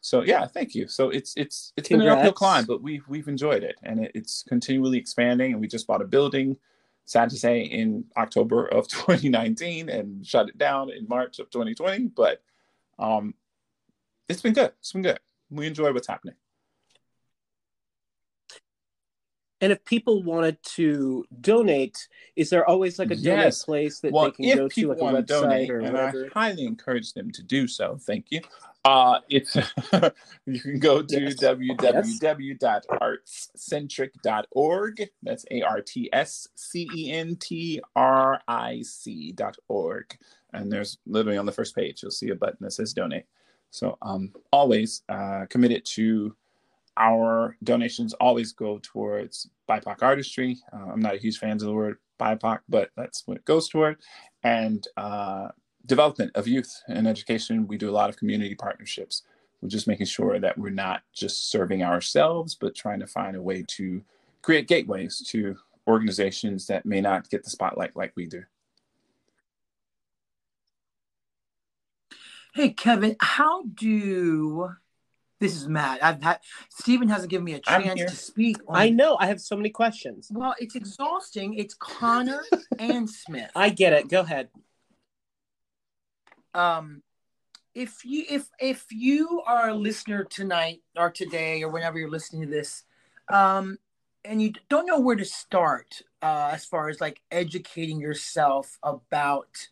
so yeah, thank you. So it's it's it's Congrats. been an uphill climb, but we've we've enjoyed it, and it, it's continually expanding. And we just bought a building sad to say, in October of *laughs* 2019 and shut it down in March of 2020. But um, it's been good. It's been good. We enjoy what's happening. And if people wanted to donate, is there always like a donate place that well, they can go to, like a website donate, or and whatever? I highly encourage them to do so. Thank you. Uh, it's *laughs* you can go to Yes. www.artscentric.org. That's a r t s c e n t r i c dot org, and there's literally on the first page you'll see a button that says donate. So um, always uh, committed to our donations always go towards BIPOC artistry. Uh, I'm not a huge fan of the word BIPOC, but that's what it goes toward. And uh, development of youth and education. We do a lot of community partnerships. We're just making sure that we're not just serving ourselves, but trying to find a way to create gateways to organizations that may not get the spotlight like we do. Hey, Kevin, how do this is Matt? I've had Stephen hasn't given me a I'm chance to speak. On, I know. I have so many questions. Well, it's exhausting. It's Conner *laughs* and Smith. I get it. Go ahead. um if you if if you are a listener tonight or today or whenever you're listening to this um and you don't know where to start uh as far as like educating yourself about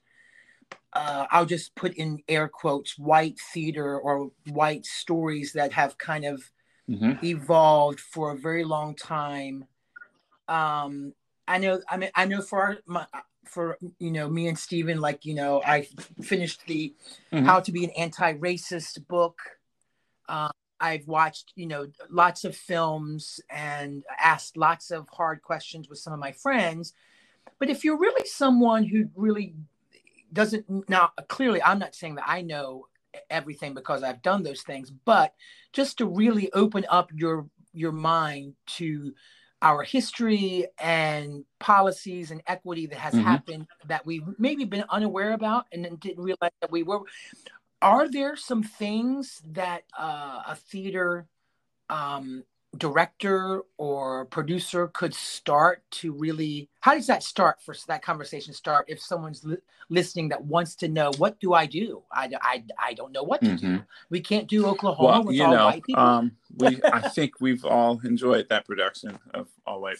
uh I'll just put in air quotes white theater or white stories that have kind of Mhm. evolved for a very long time. Um, I know. I mean, I know for our, my, for you know me and Steven, like you know, I finished the Mhm. How to Be an Anti-Racist book. Uh, I've watched you know lots of films and asked lots of hard questions with some of my friends. But if you're really someone who really doesn't now clearly, I'm not saying that I know everything because I've done those things, but just to really open up your your mind to our history and policies and equity that has Mhm. happened that we've maybe been unaware about and then didn't realize that we were are there some things that uh, a theater um, director or producer could start to really how does that start for that conversation start if someone's li- listening that wants to know what do i do i, I, I don't know what to do Mhm. we can't do oklahoma Well, with you all know, white people um, we I *laughs* think we've all enjoyed that production of All White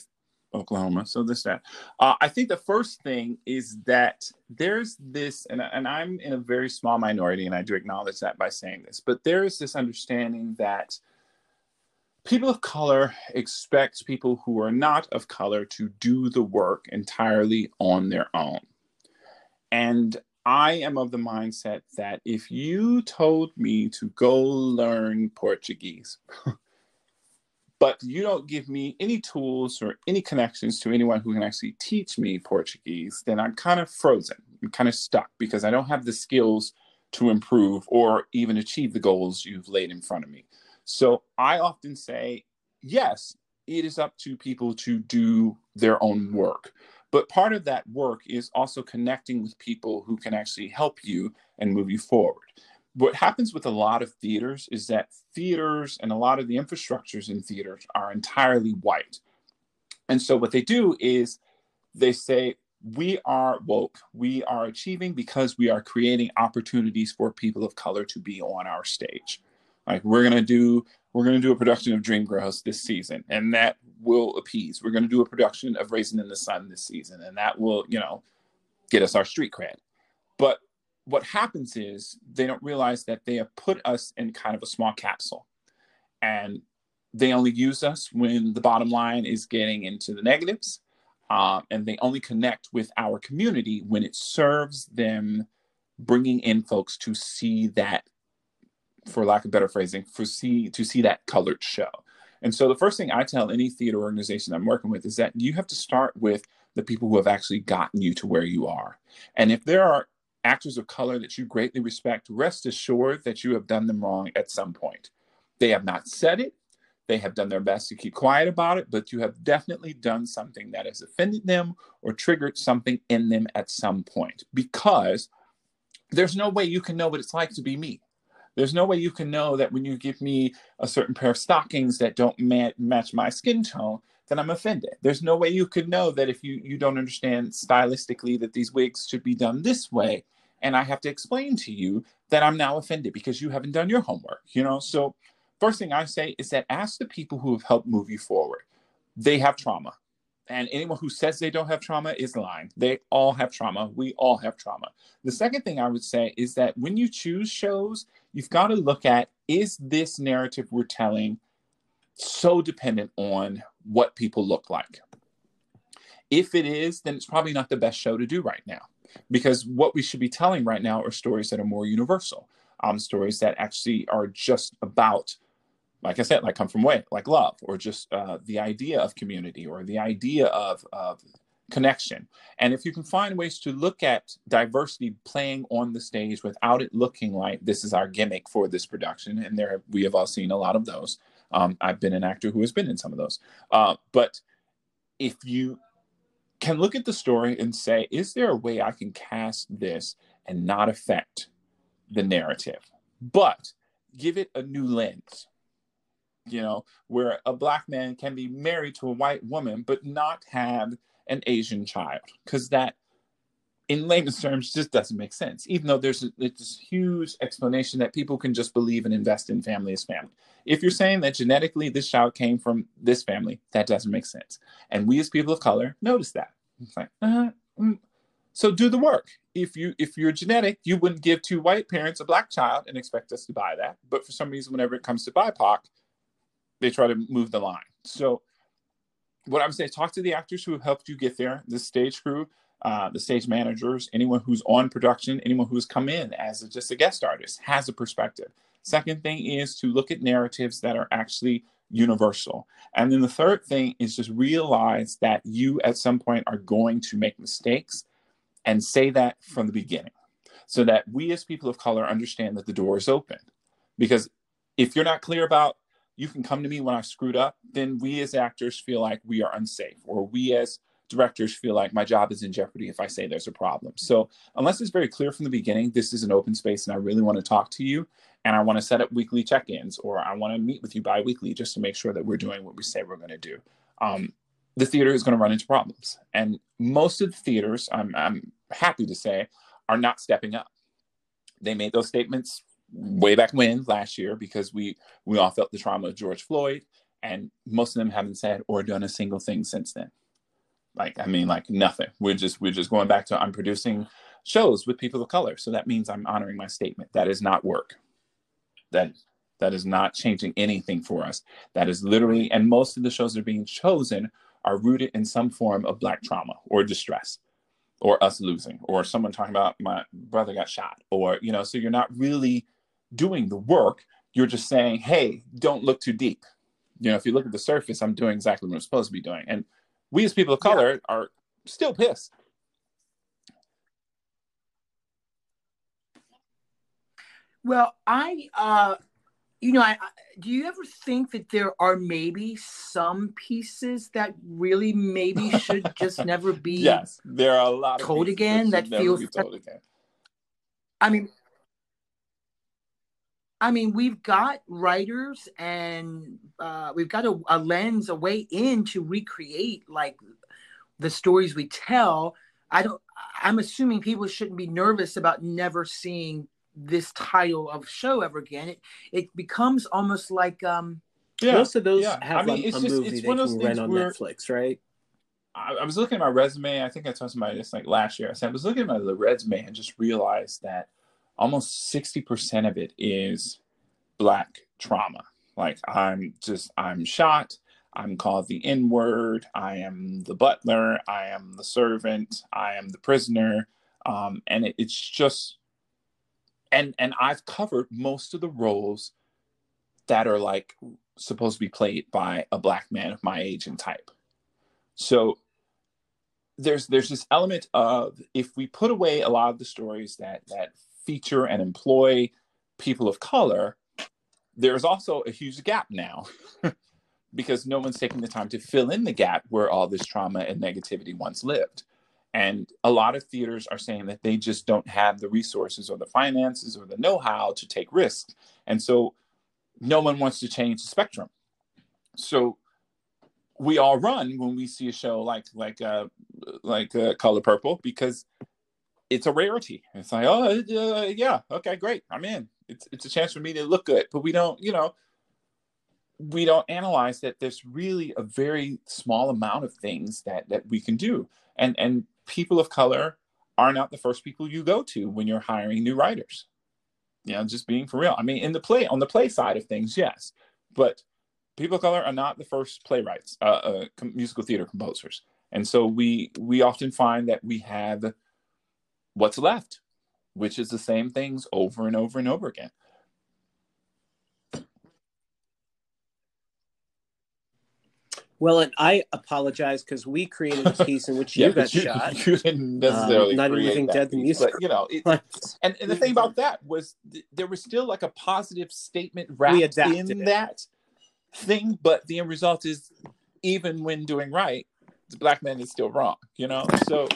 Oklahoma. So this that. Uh, I think the first thing is that there's this, and, and I'm in a very small minority, and I do acknowledge that by saying this, but there is this understanding that people of color expect people who are not of color to do the work entirely on their own. And I am of the mindset that if you told me to go learn Portuguese, *laughs* but you don't give me any tools or any connections to anyone who can actually teach me Portuguese, then I'm kind of frozen. I'm kind of stuck because I don't have the skills to improve or even achieve the goals you've laid in front of me. So I often say, yes, it is up to people to do their own work. But part of that work is also connecting with people who can actually help you and move you forward. What happens with a lot of theaters is that theaters and a lot of the infrastructures in theaters are entirely white. And so what they do is they say, we are woke. We are achieving because we are creating opportunities for people of color to be on our stage. Like we're gonna do, we're gonna do a production of Dreamgirls this season, and that will appease. We're gonna do a production of Raisin in the Sun this season, and that will, you know, get us our street cred. But what happens is they don't realize that they have put us in kind of a small capsule, and they only use us when the bottom line is getting into the negatives, um, and they only connect with our community when it serves them bringing in folks to see that for lack of better phrasing, for see to see that colored show. And so the first thing I tell any theater organization I'm working with is that you have to start with the people who have actually gotten you to where you are. And if there are actors of color that you greatly respect, rest assured that you have done them wrong at some point. They have not said it. They have done their best to keep quiet about it, but you have definitely done something that has offended them or triggered something in them at some point because there's no way you can know what it's like to be me. There's no way you can know that when you give me a certain pair of stockings that don't ma- match my skin tone, that I'm offended. There's no way you could know that if you you don't understand stylistically that these wigs should be done this way, and I have to explain to you that I'm now offended because you haven't done your homework. You know, so first thing I say is that ask the people who have helped move you forward. they have trauma. And anyone who says they don't have trauma is lying. They all have trauma. We all have trauma. The second thing I would say is that when you choose shows, you've got to look at is this narrative we're telling so dependent on what people look like? If it is, then it's probably not the best show to do right now because what we should be telling right now are stories that are more universal, um, stories that actually are just about like I said, like come from way, like love, or just uh, the idea of community, or the idea of, of connection. And if you can find ways to look at diversity playing on the stage without it looking like this is our gimmick for this production, and there we have all seen a lot of those. Um, I've been an actor who has been in some of those. Uh, but if you can look at the story and say, is there a way I can cast this and not affect the narrative, but give it a new lens? You know, where a black man can be married to a white woman but not have an Asian child, because that, in layman's terms, just doesn't make sense. Even though there's, a, this huge explanation that people can just believe and invest in family as family. If you're saying that genetically this child came from this family, that doesn't make sense. And we as people of color notice that. It's like, uh, so do the work. If you if you're genetic, you wouldn't give two white parents a black child and expect us to buy that. But for some reason, whenever it comes to BIPOC, they try to move the line. So what I'm saying, talk to the actors who have helped you get there, the stage crew, uh, the stage managers, anyone who's on production, anyone who's come in as a, just a guest artist has a perspective. Second thing is to look at narratives that are actually universal. And then the third thing is just realize that you at some point are going to make mistakes and say that from the beginning so that we as people of color understand that the door is open. Because if you're not clear about you can come to me when I screwed up, then we as actors feel like we are unsafe, or we as directors feel like my job is in jeopardy if I say there's a problem. So, unless it's very clear from the beginning, this is an open space and I really want to talk to you, and I want to set up weekly check ins, or I want to meet with you bi weekly just to make sure that we're doing what we say we're going to do. Um, the theater is going to run into problems. And most of the theaters, I'm, I'm happy to say, are not stepping up. They made those statements way back when last year because we we all felt the trauma of George Floyd, and most of them haven't said or done a single thing since then. Like I mean, like nothing. We're just we're just going back to I'm producing shows with people of color, so that means I'm honoring my statement. That is not work. That that is not changing anything for us. That is literally, and most of the shows that are being chosen are rooted in some form of black trauma or distress or us losing or someone talking about my brother got shot or you know so you're not really doing the work. You're just saying, hey, don't look too deep. You know, if you look at the surface, I'm doing exactly what I'm supposed to be doing. And we as people of color yeah. are still pissed. Well, I, uh, you know, I, I, do you ever think that there are maybe some pieces that really maybe *laughs* should just never be? yes, there are a lot of told again that, that feels. Told again. I mean, I mean, we've got writers and uh, we've got a, a, lens, a way in to recreate like the stories we tell. I don't. I'm assuming people shouldn't be nervous about never seeing this title of show ever again. It it becomes almost like um. Yeah, most of those yeah. have I mean, a, a just, movie they can rent on Netflix, right? I, I was looking at my resume. I think I told somebody this like last year. I said I was looking at my resume and just realized that almost 60% of it is black trauma. Like I'm just, I'm shot. I'm called the N word. I am the butler. I am the servant. I am the prisoner. Um, and it, it's just, and and I've covered most of the roles that are like supposed to be played by a black man of my age and type. So there's there's this element of if we put away a lot of the stories that that feature and employ people of color, there's also a huge gap now *laughs* because no one's taking the time to fill in the gap where all this trauma and negativity once lived. And a lot of theaters are saying that they just don't have the resources or the finances or the know how to take risks. And so no one wants to change the spectrum. So we all run when we see a show like like uh, like uh, Color Purple because it's a rarity. It's like, oh uh, yeah, okay, great, I'm in. It's it's a chance for me to look good, but we don't, you know. we don't analyze that there's really a very small amount of things that that we can do and and people of color are not the first people you go to when you're hiring new writers you know just being for real i mean in the play on the play side of things yes but people of color are not the first playwrights uh, uh, musical theater composers and so we we often find that we have what's left which is the same things over and over and over again Well, and I apologize because we created a piece in which *laughs* you yeah, got you, shot. *laughs* You didn't necessarily um, not even dead the music, but you know. It, *laughs* and, and the thing about that was th- there was still like a positive statement wrapped in it. that thing, but the end result is even when doing right, the black man is still wrong. You know, so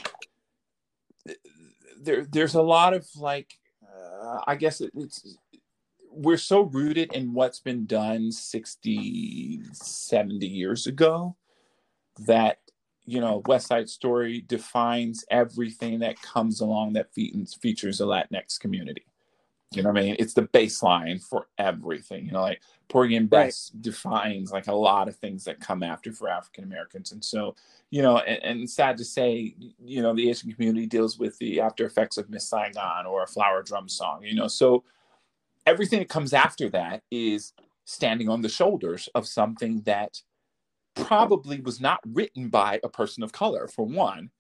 there there's a lot of like, uh, I guess it, it's we're so rooted in what's been done 60 70 years ago that you know west side story defines everything that comes along that features a latinx community you know what i mean it's the baseline for everything you know like porgy and bess right. defines like a lot of things that come after for african americans and so you know and, and, sad to say you know the asian community deals with the after effects of miss saigon or a flower drum song you know so everything that comes after that is standing on the shoulders of something that probably was not written by a person of color for one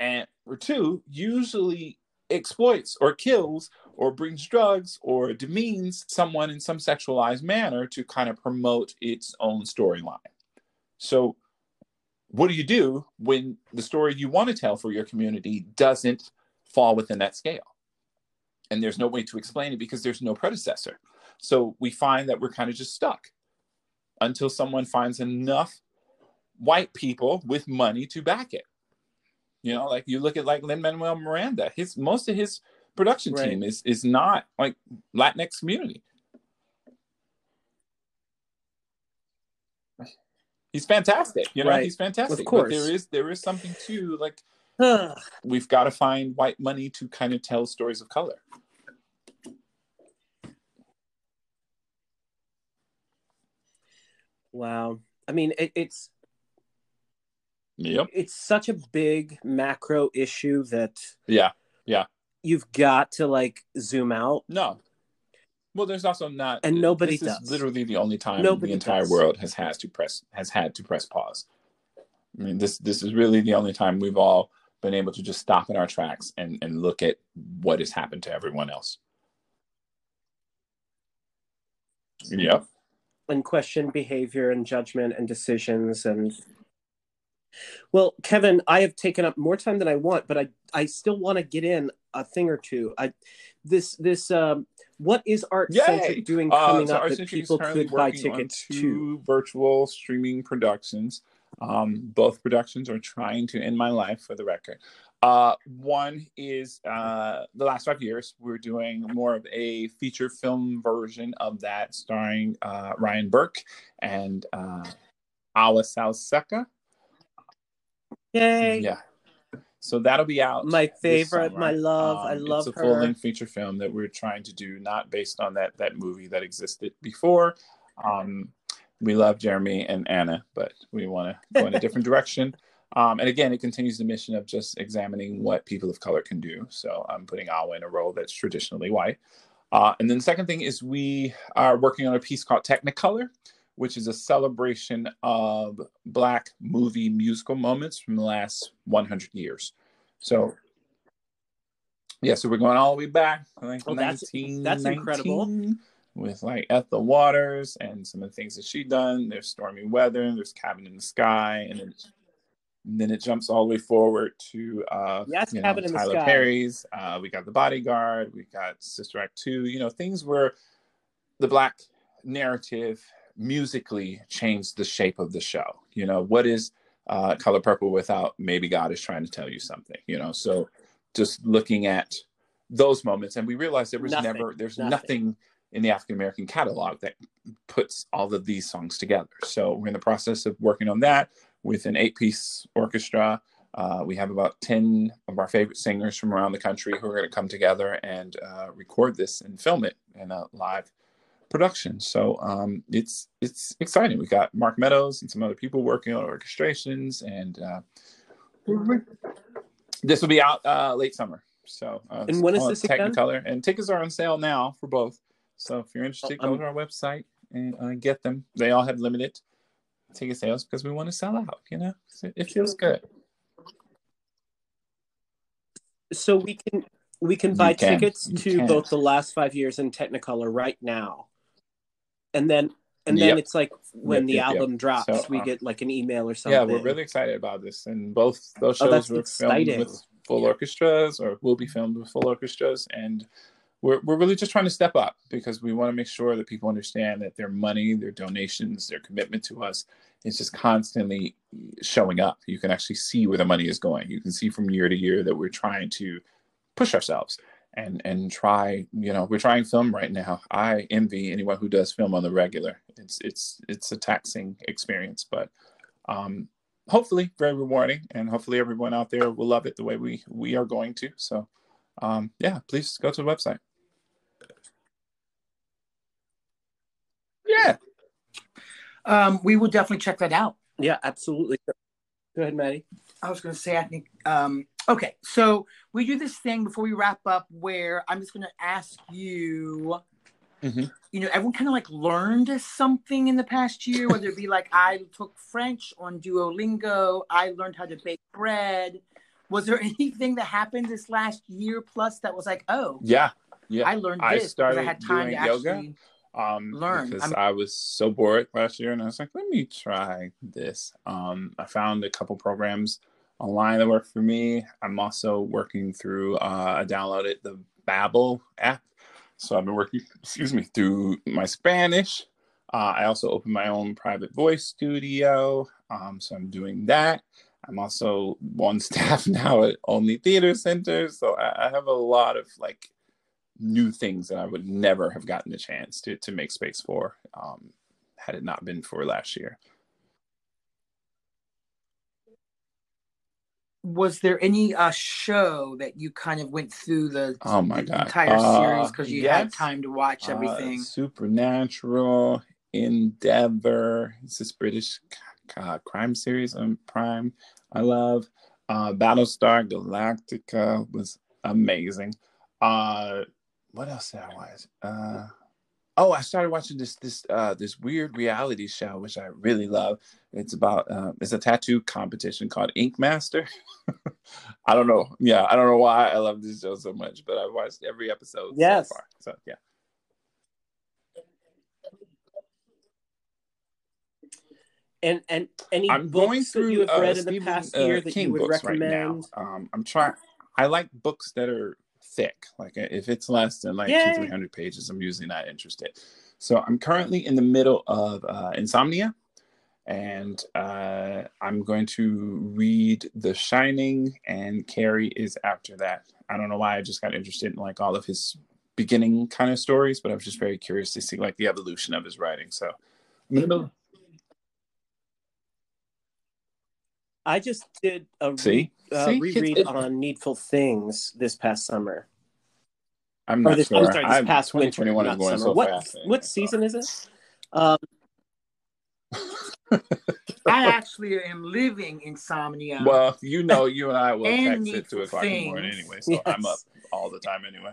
and for two usually exploits or kills or brings drugs or demeans someone in some sexualized manner to kind of promote its own storyline so what do you do when the story you want to tell for your community doesn't fall within that scale and there's no way to explain it because there's no predecessor. So we find that we're kind of just stuck until someone finds enough white people with money to back it. You know, like you look at like Lin Manuel Miranda, his most of his production right. team is is not like Latinx community. He's fantastic, you know. Right. He's fantastic. Of course, but there is there is something too. like we've got to find white money to kind of tell stories of color. Wow. I mean, it, it's yep. It's such a big macro issue that yeah, yeah. You've got to like zoom out. No. Well, there's also not, and nobody this does. Is literally the only time nobody the entire does. world has has to press has had to press pause. I mean, this this is really the only time we've all been able to just stop in our tracks and and look at what has happened to everyone else. Yep and question behavior and judgment and decisions and well kevin i have taken up more time than i want but i i still want to get in a thing or two. I this this um what is ArtsCentric doing coming uh, so up that people could buy tickets to? virtual streaming productions. Um, both productions are trying to end my life for the record. Uh, one is uh, the last five years, we're doing more of a feature film version of that, starring uh, Ryan Burke and uh, Awa Sal Secka. Yay! Yeah. So that'll be out. My favorite, my love. Um, I love it's a full length feature film that we're trying to do, not based on that that movie that existed before. Um, we love Jeremy and Anna, but we want to go in a different *laughs* direction. Um, and again, it continues the mission of just examining what people of color can do. So I'm putting Awa in a role that's traditionally white. Uh, and then the second thing is we are working on a piece called Technicolor, which is a celebration of Black movie musical moments from the last 100 years. So, yeah, so we're going all the way back, like oh, that's, that's incredible. With like Ethel Waters and some of the things that she done. There's Stormy Weather, there's Cabin in the Sky, and then and then it jumps all the way forward to uh, yes, you know, Tyler Perry's. Uh, we got The Bodyguard. We got Sister Act Two. You know, things where the black narrative musically changed the shape of the show. You know, what is uh, Color Purple without maybe God is trying to tell you something? You know, so just looking at those moments, and we realized there was nothing, never, there's nothing. nothing in the African American catalog that puts all of these songs together. So we're in the process of working on that with an eight piece orchestra. Uh, we have about 10 of our favorite singers from around the country who are going to come together and uh, record this and film it in a live production. So um, it's it's exciting. We got Mark Meadows and some other people working on orchestrations, and uh, this will be out uh, late summer. So uh, and when is this Technicolor? Again? And tickets are on sale now for both. So if you're interested, oh, go to our website and uh, get them. They all have limited ticket sales because we want to sell out. You know, it feels good. So we can we can buy can. tickets you to can. both the last five years and Technicolor right now, and then and then yep. it's like when yep, the yep, album drops, so, we uh, get like an email or something. Yeah, we're really excited about this, and both those oh, shows oh, were exciting. filmed with full orchestras, or will be filmed with full orchestras, and we're we're really just trying to step up because we want to make sure that people understand that their money, their donations, their commitment to us is just constantly showing up. You can actually see where the money is going. You can see from year to year that we're trying to push ourselves and and try you know we're trying film right now. I envy anyone who does film on the regular. It's it's it's a taxing experience but um hopefully very rewarding and hopefully everyone out there will love it the way we we are going to. So um yeah please go to the website. Yeah. Um we will definitely check that out. Yeah absolutely. Go ahead maddie. I was going to say i think um Okay, so we do this thing before we wrap up where I'm just going to ask you. Mm-hmm. You know, everyone kind of like learned something in the past year, whether it be like I took French on Duolingo, I learned how to bake bread. Was there *laughs* anything that happened this last year plus that was like, oh, yeah, yeah, I learned this I started I had time to yoga. actually um learn because I'm... i was so bored last year and i was like let me try this um i found a couple programs online that work for me. I'm also working through, uh, I downloaded the Babbel app. So I've been working, excuse me, through my Spanish. Uh, I also opened my own private voice studio. Um, so I'm doing that. I'm also on *laughs* staff now at Olney Theater Center. So I, I have a lot of like new things that I would never have gotten a chance to, to make space for um, had it not been for last year. Was there any uh, show that you kind of went through the, oh my God. entire uh, series because you yes. had time to watch uh, everything? Uh, Supernatural, Endeavour. It's this British uh, crime series on Prime. I love uh, Battlestar Galactica was amazing. Uh, what else did I watch? Oh, I started watching this this uh this weird reality show, which I really love. It's about uh, it's a tattoo competition called Ink Master. *laughs* I don't know. Yeah, I don't know why I love this show so much, but I've watched every episode yes. so far. So yeah. And and any I'm going through you have read uh, in the past year uh, that King you would recommend? Right. Um, I'm trying. I like books that are thick. Like if it's less than like Yay. two, three hundred pages, I'm usually not interested. So I'm currently in the middle of uh, Insomnia, and uh, I'm going to read The Shining, and Carrie is after that. I don't know why I just got interested in like all of his beginning kind of stories, but I was just very curious to see like the evolution of his writing. So I'm in the middle. I just did a See? uh, See? reread on Needful Things this past summer. I'm not this, sure. sorry, this past winter, not summer. So what fast, what season is it? *laughs* Um, I actually am living insomnia. Well, you know, you and I will *laughs* text at two o'clock things. in the morning anyway, so yes. I'm up all the time anyway.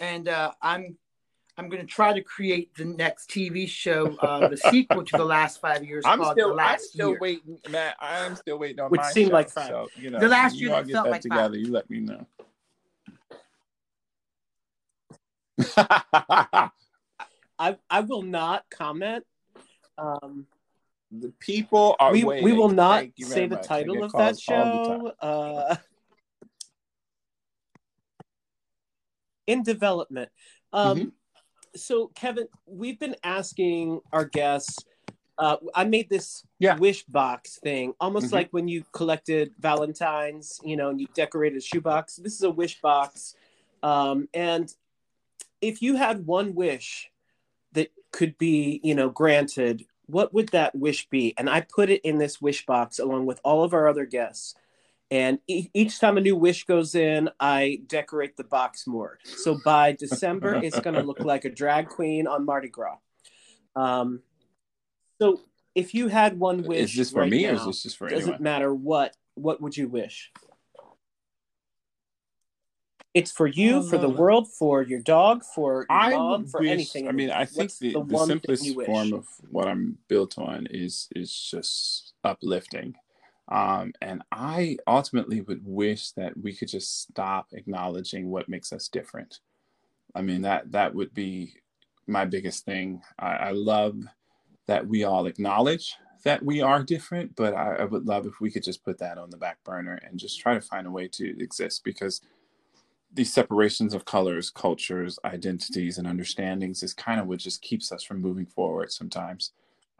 and uh, I'm I'm going to try to create the next TV show, uh, the *laughs* sequel to the last five years. I'm still, the last I'm still year. waiting, Matt. I'm still waiting on Which my seemed show, like five. So, you know, the last year that get that like together. Five. You let me know. *laughs* I I will not comment. Um, the people are. We waiting. we will not say the title of that show. Uh, *laughs* in development. Um, mm-hmm. So, Kevin, we've been asking our guests. Uh, I made this yeah. wish box thing, almost mm-hmm. like when you collected Valentines, you know, and you decorated a shoebox. This is a wish box. Um, and if you had one wish that could be, you know, granted, what would that wish be? And I put it in this wish box along with all of our other guests. And e- each time a new wish goes in, I decorate the box more. So by December, it's going to look *laughs* like a drag queen on Mardi Gras. Um, so if you had one wish, Is this for right me or is this just for doesn't anyone? matter what. What would you wish? It's for you, for the world, for your dog, for your I mom, would for wish- anything. I mean, I think What's the, the, one simplest form of what I'm built on is is just uplifting. Um, and I ultimately would wish that we could just stop acknowledging what makes us different. I mean, that that would be my biggest thing. I, I love that we all acknowledge that we are different, but I, I would love if we could just put that on the back burner and just try to find a way to exist because these separations of colors, cultures, identities, and understandings is kind of what just keeps us from moving forward sometimes.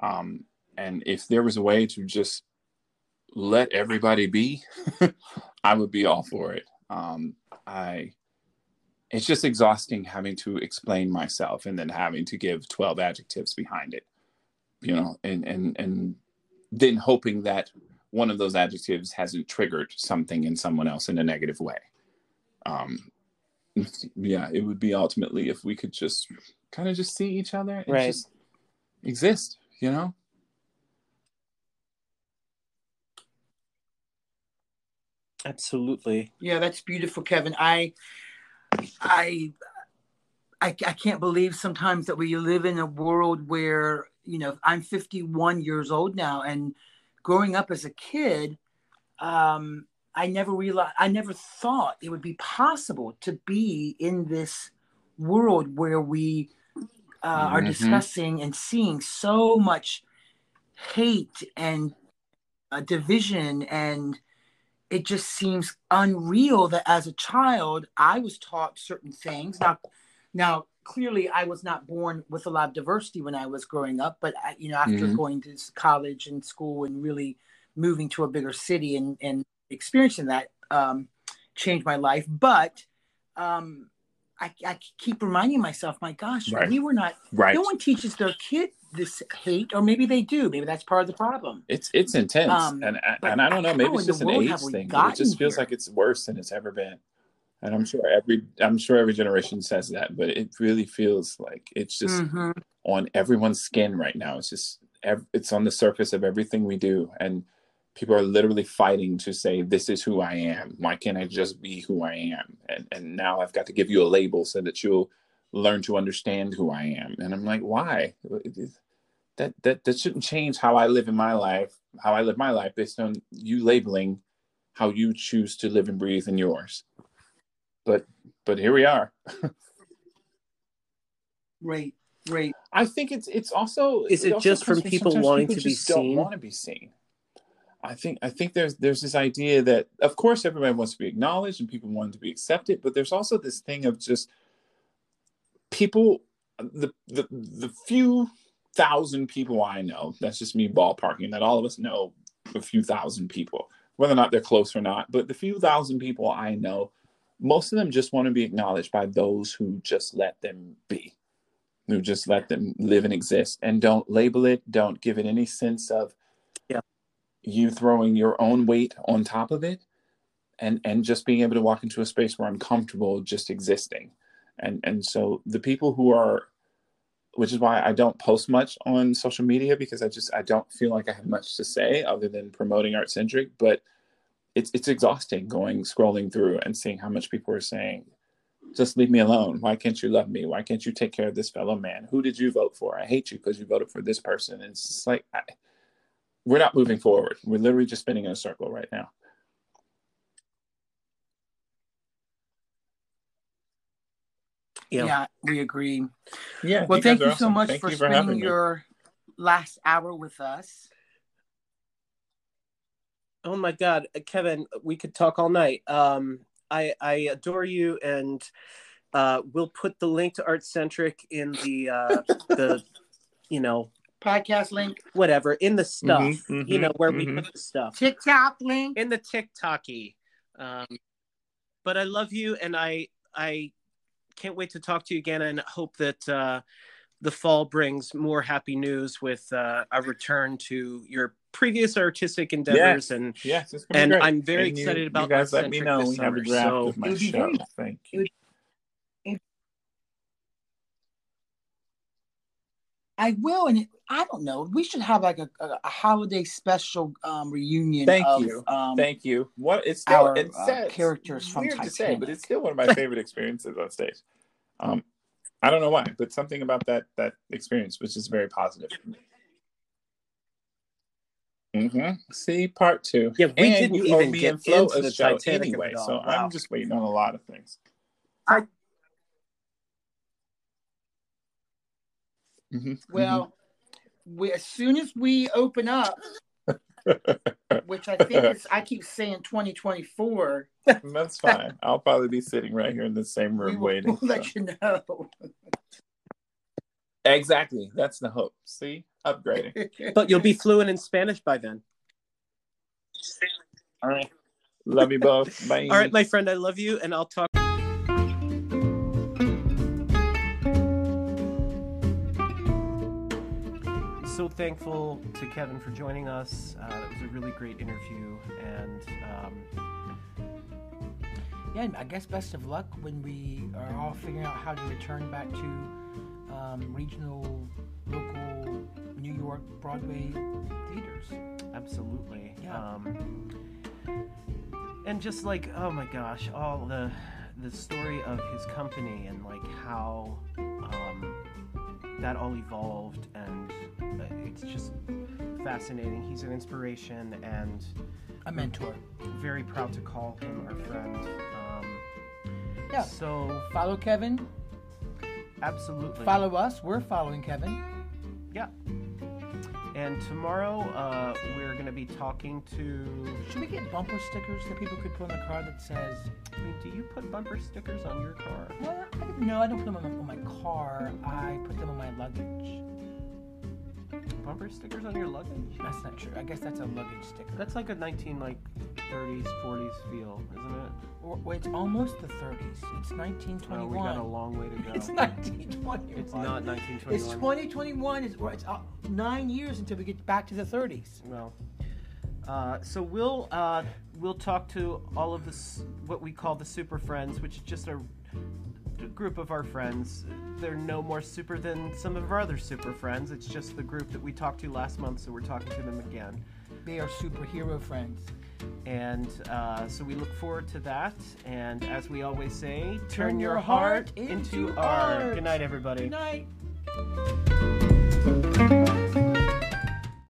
Um, and if there was a way to just let everybody be, *laughs* I would be all for it. Um, I, it's just exhausting having to explain myself and then having to give 12 adjectives behind it, you know, and, and, and then hoping that one of those adjectives hasn't triggered something in someone else in a negative way um yeah it would be ultimately if we could just kind of just see each other and Right. just exist you know Absolutely. Yeah, that's beautiful, Kevin. I, I, I, I can't believe sometimes that we live in a world where you know I'm 51 years old now, and growing up as a kid, um, I never realized, I never thought it would be possible to be in this world where we uh, are Mhm. discussing and seeing so much hate and uh, division and it just seems unreal that as a child I was taught certain things. Now, now clearly I was not born with a lot of diversity when I was growing up, but I, you know after Mhm. going to college and school and really moving to a bigger city and and experiencing that um, changed my life. But um, I, I keep reminding myself, my gosh, Right. we were not. right No one teaches their kid this hate, or maybe they do. Maybe that's part of the problem. it's it's intense Um, and but and i don't know maybe it's just an age thing it just feels here? like it's worse than it's ever been and i'm sure every i'm sure every generation says that but it really feels like it's just Mhm. on everyone's skin right now. It's just it's on the surface of everything we do, and people are literally fighting to say, "This is who I am. Why can't I just be who I am?" And and now I've got to give you a label so that you'll learn to understand who I am. And I'm like, why? That that that shouldn't change how I live in my life, how I live my life based on you labeling how you choose to live and breathe in yours. But but here we are. *laughs* Right, right. I think it's it's also Is it it also just from people wanting people to be don't seen? want to be seen. I think I think there's there's this idea that of course everybody wants to be acknowledged and people want to be accepted, but there's also this thing of just people the the the few thousand people I know, that's just me ballparking, that all of us know a few thousand people, whether or not they're close or not, but the few thousand people I know, most of them just want to be acknowledged by those who just let them be who just let them live and exist and don't label it don't give it any sense of Yeah. you throwing your own weight on top of it and and just being able to walk into a space where i'm comfortable just existing and and so the people who are which is why i don't post much on social media because i just i don't feel like i have much to say other than promoting ArtsCentric but it's it's exhausting going scrolling through and seeing how much people are saying just leave me alone. Why can't you love me? Why can't you take care of this fellow man? Who did you vote for? I hate you because you voted for this person. And it's just like, I, we're not moving forward. We're literally just spinning in a circle right now. Yeah. Yeah. we agree. Yeah. Well, guys thank are you so awesome. much Thank for you having spending me. your last hour with us. Oh my God, Kevin, we could talk all night. Um, I I adore you, and uh, we'll put the link to ArtsCentric in the uh, *laughs* the you know Podcast link, whatever in the stuff. Mhm, you know where we mhm. put the stuff TikTok link. in the TikToky. Um, but I love you, and I I can't wait to talk to you again, and hope that uh, the fall brings more happy news with uh, a return to your previous artistic endeavors, and Yes, it's gonna be and great. I'm very And you- excited about you guys. Let me know. this We have a draft so- of my It would be show. very- Thank you. I will, and it, I don't know. We should have like a, a, a holiday special um, reunion. Thank of, you. Um, Thank you. What it's still our, it's uh, sad. It's characters from weird to say, but it's still one of my favorite experiences on stage. Um, I don't know why, but something about that that experience was just very positive. Mm-hmm. See part two. Yeah, we and didn't you even get into the Titanic of anyway, all. so Wow. I'm just waiting on a lot of things. Mhm, well, we, as soon as we open up, *laughs* which I think is, I keep saying 2024, mhm. That's fine. I'll probably be sitting right here in the same we room will waiting. we'll *laughs* let so. you know. Exactly. That's the hope. See, upgrading. *laughs* but you'll be fluent in Spanish by then. All right. Love you both. Bye. All right, my friend, I love you, and I'll talk. So thankful to Kevin for joining us. Uh, it was a really great interview, and um, yeah, I guess best of luck when we are all figuring out how to return back to um, regional, local New York Broadway theaters. absolutely. Yeah. Um, and just like, oh my gosh, all the the story of his company and like how um, that all evolved, and uh, it's just fascinating. He's an inspiration, and A mentor. very proud to call him our friend. Um, Yeah. So Follow Kevin. absolutely. Follow us. We're following Kevin. Yeah. And tomorrow uh, we're going to be talking to. Should we get bumper stickers that people could put on the car that says, I mean, do you put bumper stickers on your car? well, I didn't I don't put them on, on my car. I put them on my luggage. Bumper stickers on your luggage? That's not true. I guess that's a luggage sticker. That's like a 19 like 30s 40s feel, isn't it? Or, well, it's almost the 30s. It's Oh, 1921. we got a long way to *laughs* go. It's 1921. It's not 1921. It's 2021. It's, it's uh, nine years until we get back to the 30s. Well, uh, so we'll uh, we'll talk to all of this what we call the super friends, which is just a group of our friends. They're no more super than some of our other super friends. It's just the group that we talked to last month, so we're talking to them again. They are superhero friends. And uh, so we look forward to that. And as we always say, turn, Turn your, your heart heart into, into art. art. Good night, everybody. Good night.